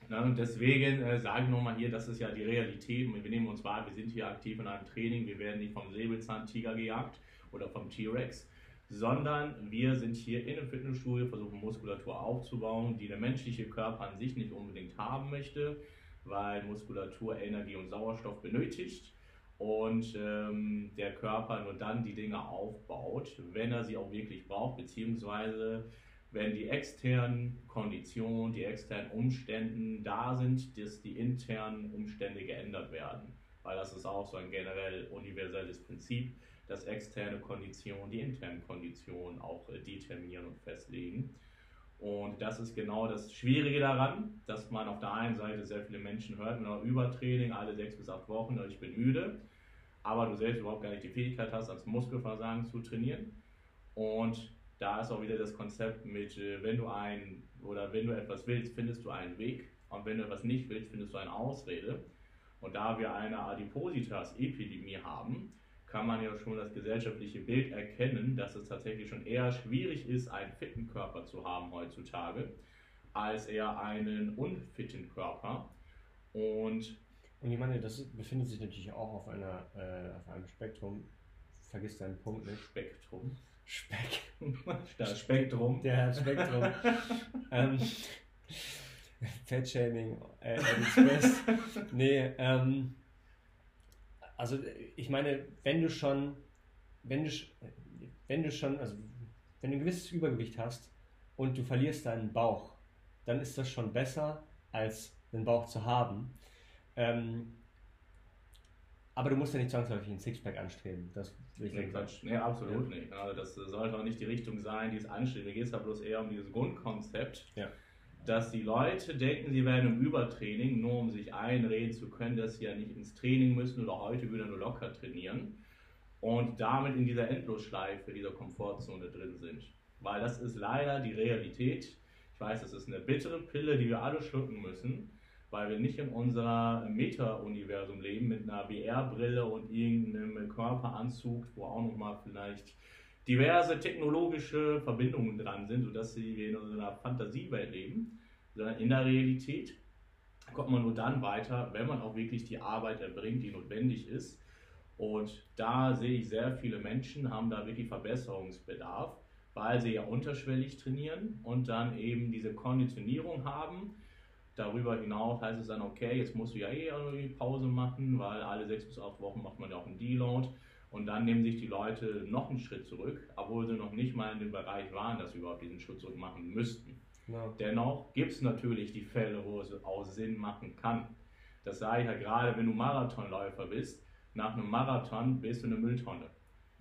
na, deswegen äh, sage ich nochmal hier, das ist ja die Realität. Wir nehmen uns wahr, wir sind hier aktiv in einem Training, wir werden nicht vom Säbelzahntiger gejagt oder vom T-Rex, sondern wir sind hier in einem Fitnessstudio, versuchen Muskulatur aufzubauen, die der menschliche Körper an sich nicht unbedingt haben möchte, weil Muskulatur Energie und Sauerstoff benötigt und ähm, der Körper nur dann die Dinge aufbaut, wenn er sie auch wirklich braucht, beziehungsweise wenn die externen Konditionen, die externen Umstände da sind, dass die internen Umstände geändert werden. Weil das ist auch so ein generell universelles Prinzip dass externe Konditionen die internen Konditionen auch äh, determinieren und festlegen. Und das ist genau das Schwierige daran, dass man auf der einen Seite sehr viele Menschen hört, mit Übertraining alle sechs bis acht Wochen, ich bin müde, aber du selbst überhaupt gar nicht die Fähigkeit hast, ans Muskelversagen zu trainieren. Und da ist auch wieder das Konzept mit, äh, wenn du ein oder wenn du etwas willst, findest du einen Weg. Und wenn du etwas nicht willst, findest du eine Ausrede. Und da wir eine Adipositas-Epidemie haben, kann man ja schon das gesellschaftliche Bild erkennen, dass es tatsächlich schon eher schwierig ist, einen fitten Körper zu haben heutzutage, als eher einen unfitten Körper. Und, und ich meine, das befindet sich natürlich auch auf, einer, äh, auf einem Spektrum. Vergiss deinen Punkt nicht. Spektrum. Speck. *laughs* Das Spektrum. Der Spektrum. *laughs* ähm, Fettshaming äh, at its best. Nee, ähm, also ich meine, wenn du schon, wenn du, wenn du schon, also wenn du ein gewisses Übergewicht hast und du verlierst deinen Bauch, dann ist das schon besser, als einen Bauch zu haben. Ähm, aber du musst ja nicht zwangsläufig ein Sixpack anstreben. Das will ich nee, Quatsch. Nee, absolut ja. nicht. Also das sollte auch nicht die Richtung sein, die es anstrebt. Mir geht es da bloß eher um dieses Grundkonzept. Ja dass die Leute denken, sie werden im Übertraining, nur um sich einreden zu können, dass sie ja nicht ins Training müssen oder heute wieder nur locker trainieren und damit in dieser Endlosschleife, dieser Komfortzone drin sind. Weil das ist leider die Realität. Ich weiß, das ist eine bittere Pille, die wir alle schlucken müssen, weil wir nicht in unserer Meta-Universum leben mit einer VR-Brille und irgendeinem Körperanzug, wo auch nochmal vielleicht diverse technologische Verbindungen dran sind, sodass sie in einer Fantasiewelt leben, sondern in der Realität kommt man nur dann weiter, wenn man auch wirklich die Arbeit erbringt, die notwendig ist. Und da sehe ich sehr viele Menschen haben da wirklich Verbesserungsbedarf, weil sie ja unterschwellig trainieren und dann eben diese Konditionierung haben. Darüber hinaus heißt es dann, okay, jetzt musst du ja eh irgendwie Pause machen, weil alle sechs bis acht Wochen macht man ja auch einen Deload. Und dann nehmen sich die Leute noch einen Schritt zurück, obwohl sie noch nicht mal in dem Bereich waren, dass sie überhaupt diesen Schritt zurück machen müssten. Ja. Dennoch gibt es natürlich die Fälle, wo es auch Sinn machen kann. Das sage ich ja gerade, wenn du Marathonläufer bist, nach einem Marathon bist du eine Mülltonne.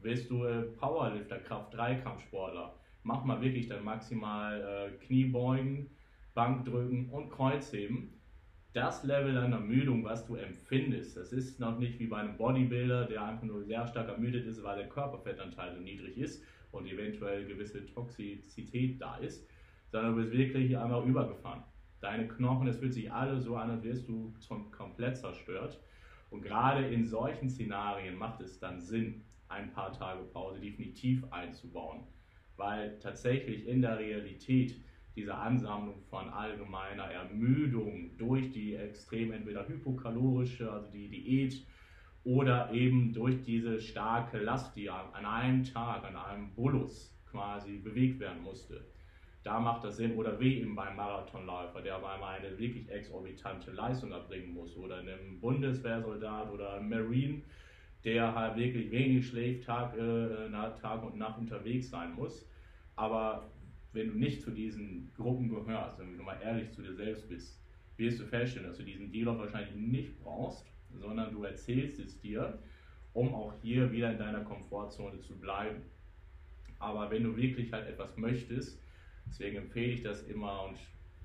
Bist du äh, Powerlifter, Kraft-3-Kampfsportler, mach mal wirklich dann maximal äh, Kniebeugen, Bankdrücken und Kreuzheben das Level an Ermüdung, was du empfindest, das ist noch nicht wie bei einem Bodybuilder, der einfach nur sehr stark ermüdet ist, weil der Körperfettanteil so niedrig ist und eventuell gewisse Toxizität da ist, sondern du bist wirklich einmal übergefahren. Deine Knochen, es fühlt sich alles so an, als wärst du komplett zerstört. Und gerade in solchen Szenarien macht es dann Sinn, ein paar Tage Pause definitiv einzubauen, weil tatsächlich in der Realität diese Ansammlung von allgemeiner Ermüdung durch die extrem entweder hypokalorische, also die Diät, oder eben durch diese starke Last, die an einem Tag, an einem Bolus quasi bewegt werden musste. Da macht das Sinn, oder wie eben beim Marathonläufer, der einmal eine wirklich exorbitante Leistung erbringen muss, oder einem Bundeswehrsoldat oder einem Marine, der halt wirklich wenig schläft, Tag, äh, Tag und Nacht unterwegs sein muss. Aber wenn du nicht zu diesen Gruppen gehörst, wenn du mal ehrlich zu dir selbst bist, wirst du feststellen, dass du diesen Dealer wahrscheinlich nicht brauchst, sondern du erzählst es dir, um auch hier wieder in deiner Komfortzone zu bleiben. Aber wenn du wirklich halt etwas möchtest, deswegen empfehle ich das immer und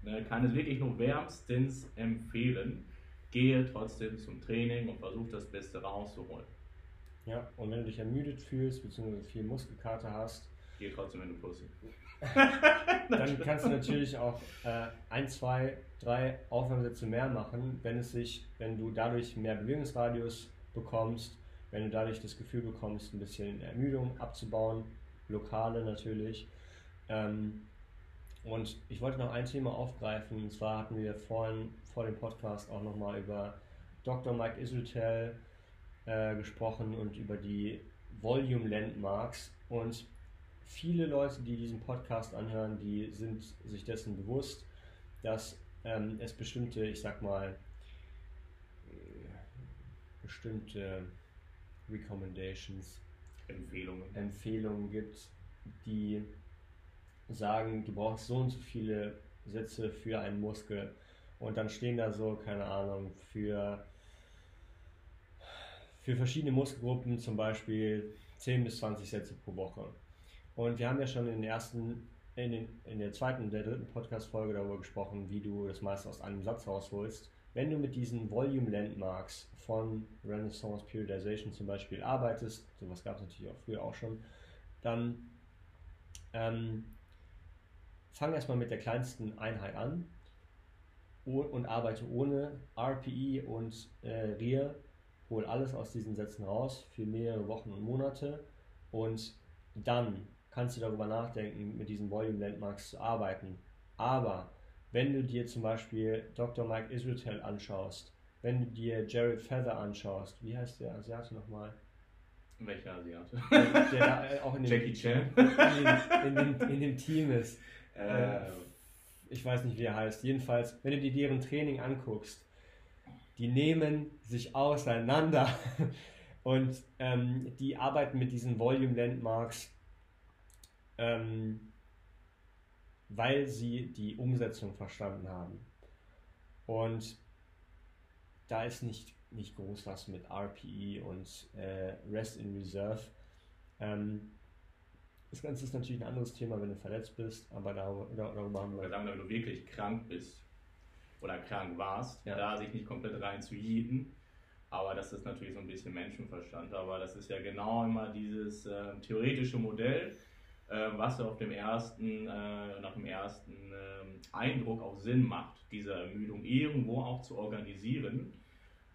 ne, kann es wirklich nur wärmstens empfehlen, gehe trotzdem zum Training und versuch das Beste rauszuholen. Ja, und wenn du dich ermüdet fühlst, beziehungsweise viel Muskelkater hast, Geh trotzdem in die Pussy. Dann kannst du natürlich auch äh, ein, zwei, drei Aufwärmsätze mehr machen, wenn es sich, wenn du dadurch mehr Bewegungsradius bekommst, wenn du dadurch das Gefühl bekommst, ein bisschen Ermüdung abzubauen, lokale natürlich. Ähm, und ich wollte noch ein Thema aufgreifen, und zwar hatten wir vorhin vor dem Podcast auch nochmal über Dr. Mike Israel äh, gesprochen und über die Volume Landmarks. Und viele Leute, die diesen Podcast anhören, die sind sich dessen bewusst, dass ähm, es bestimmte, ich sag mal, bestimmte Recommendations, Empfehlungen. Empfehlungen gibt, die sagen, du brauchst so und so viele Sätze für einen Muskel. Und dann stehen da so, keine Ahnung, für, für verschiedene Muskelgruppen zum Beispiel 10 bis 20 Sätze pro Woche. Und wir haben ja schon in, ersten, in, den, in der zweiten und der dritten Podcast-Folge darüber gesprochen, wie du das meiste aus einem Satz rausholst. Wenn du mit diesen Volume Landmarks von Renaissance Periodization zum Beispiel arbeitest, sowas gab es natürlich auch früher auch schon, dann ähm, fang erstmal mit der kleinsten Einheit an und arbeite ohne RPE und äh, RIR, hol alles aus diesen Sätzen raus für mehrere Wochen und Monate und dann kannst du darüber nachdenken, mit diesen Volume Landmarks zu arbeiten. Aber wenn du dir zum Beispiel Dr. Mike Israel anschaust, wenn du dir Jared Feather anschaust, wie heißt der Asiate nochmal? Welcher Asiate? Der, äh, auch in dem, Jackie Chan. *laughs* in, in, dem, in dem Team ist. Äh, Ich weiß nicht, wie er heißt. Jedenfalls, wenn du dir deren Training anguckst, die nehmen sich auseinander *laughs* und ähm, die arbeiten mit diesen Volume Landmarks, ähm, weil sie die Umsetzung verstanden haben. Und da ist nicht, nicht groß was mit RPE und äh, Rest in Reserve. Ähm, das Ganze ist natürlich ein anderes Thema, wenn du verletzt bist, aber darüber, darüber haben wir sagen, wenn du wirklich krank bist oder krank warst, Ja. da sich nicht komplett rein zu jieten. Aber das ist natürlich so ein bisschen Menschenverstand. Aber das ist ja genau immer dieses äh, theoretische Modell, was auf dem ersten, äh, nach dem ersten ähm, Eindruck auch Sinn macht, diese Ermüdung irgendwo auch zu organisieren.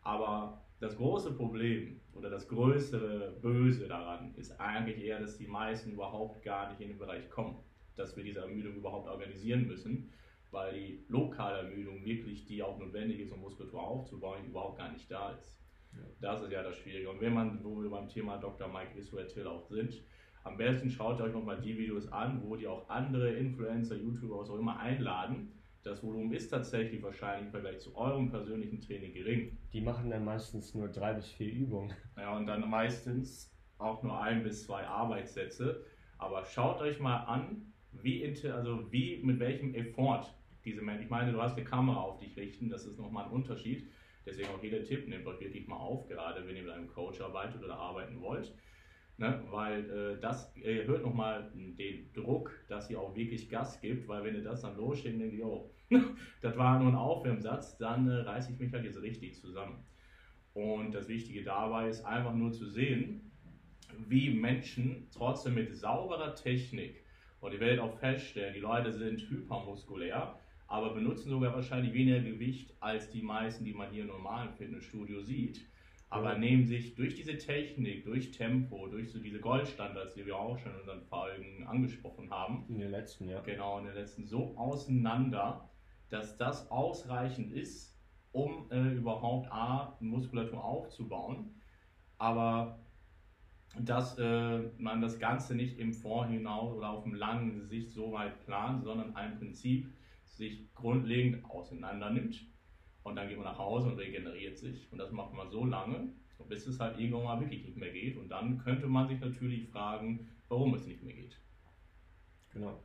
Aber das große Problem oder das größere Böse daran ist eigentlich eher, dass die meisten überhaupt gar nicht in den Bereich kommen, dass wir diese Ermüdung überhaupt organisieren müssen, weil die lokale Ermüdung wirklich, die auch notwendig ist, um Muskulatur aufzubauen, überhaupt gar nicht da ist. Ja. Das ist ja das Schwierige. Und wenn man, wo wir beim Thema Dr. Mike Israel Till auch sind, am besten schaut euch nochmal die Videos an, wo die auch andere Influencer, YouTuber, was auch immer einladen. Das Volumen ist tatsächlich wahrscheinlich im Vergleich zu eurem persönlichen Training gering. Die machen dann meistens nur drei bis vier Übungen. Ja, und dann meistens auch nur ein bis zwei Arbeitssätze. Aber schaut euch mal an, wie, also wie mit welchem Effort diese Menschen, ich meine, du hast eine Kamera auf dich richten, das ist nochmal ein Unterschied. Deswegen auch jeder Tipp, nehmt euch wirklich mal auf, gerade wenn ihr mit einem Coach arbeitet oder arbeiten wollt. Ne? Weil äh, das erhöht nochmal den Druck, dass ihr auch wirklich Gas gibt, weil wenn ihr das dann losschickt, denkt ihr, oh, das war nur ein Aufwärmsatz, dann äh, reiße ich mich halt jetzt richtig zusammen. Und das Wichtige dabei ist einfach nur zu sehen, wie Menschen trotzdem mit sauberer Technik, und ihr werdet auch feststellen, die Leute sind hypermuskulär, aber benutzen sogar wahrscheinlich weniger Gewicht als die meisten, die man hier im normalen Fitnessstudio sieht. Aber Ja. nehmen sich durch diese Technik, durch Tempo, durch so diese Goldstandards, die wir auch schon in unseren Folgen angesprochen haben, In den letzten, ja. genau in den letzten so auseinander, dass das ausreichend ist, um äh, überhaupt A, Muskulatur aufzubauen, aber dass äh, man das Ganze nicht im Vorhinaus oder auf dem langen Sicht so weit plant, sondern ein Prinzip sich grundlegend auseinander nimmt und dann geht man nach Hause und regeneriert sich und das macht man so lange, bis es halt irgendwann mal wirklich nicht mehr geht und dann könnte man sich natürlich fragen, warum es nicht mehr geht. Genau.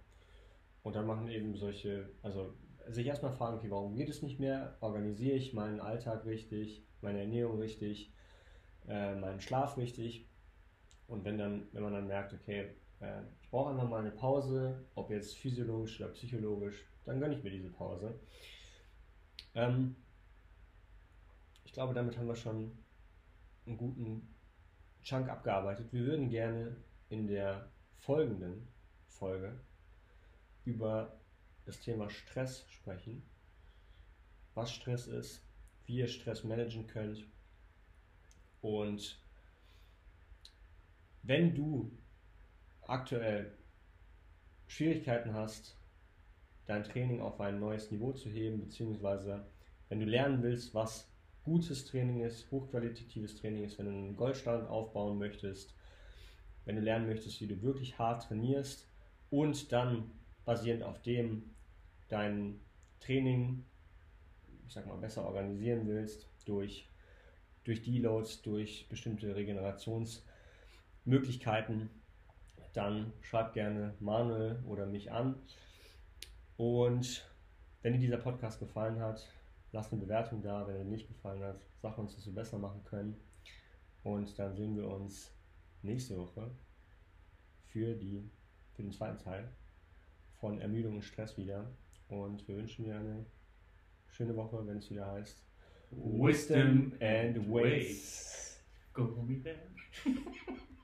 Und dann machen eben solche, also sich erstmal fragen, okay, warum geht es nicht mehr? Organisiere ich meinen Alltag richtig, meine Ernährung richtig, äh, meinen Schlaf richtig? Und wenn dann, wenn man dann merkt, okay, äh, ich brauche einfach mal eine Pause, ob jetzt physiologisch oder psychologisch, dann gönne ich mir diese Pause. Ähm, ich glaube, damit haben wir schon einen guten Chunk abgearbeitet. Wir würden gerne in der folgenden Folge über das Thema Stress sprechen. Was Stress ist, wie ihr Stress managen könnt. Und wenn du aktuell Schwierigkeiten hast, dein Training auf ein neues Niveau zu heben, beziehungsweise wenn du lernen willst, was gutes Training ist, hochqualitatives Training ist, wenn du einen Goldstandard aufbauen möchtest, wenn du lernen möchtest, wie du wirklich hart trainierst und dann basierend auf dem dein Training, ich sag mal, besser organisieren willst, durch, durch Deloads, durch bestimmte Regenerationsmöglichkeiten, dann schreib gerne Manuel oder mich an. Und wenn dir dieser Podcast gefallen hat, lass eine Bewertung da. Wenn er nicht gefallen hat, sag uns, was wir besser machen können. Und dann sehen wir uns nächste Woche für, die, für den zweiten Teil von Ermüdung und Stress wieder. Und wir wünschen dir eine schöne Woche, wenn es wieder heißt Wisdom and Ways. Go me there. *laughs*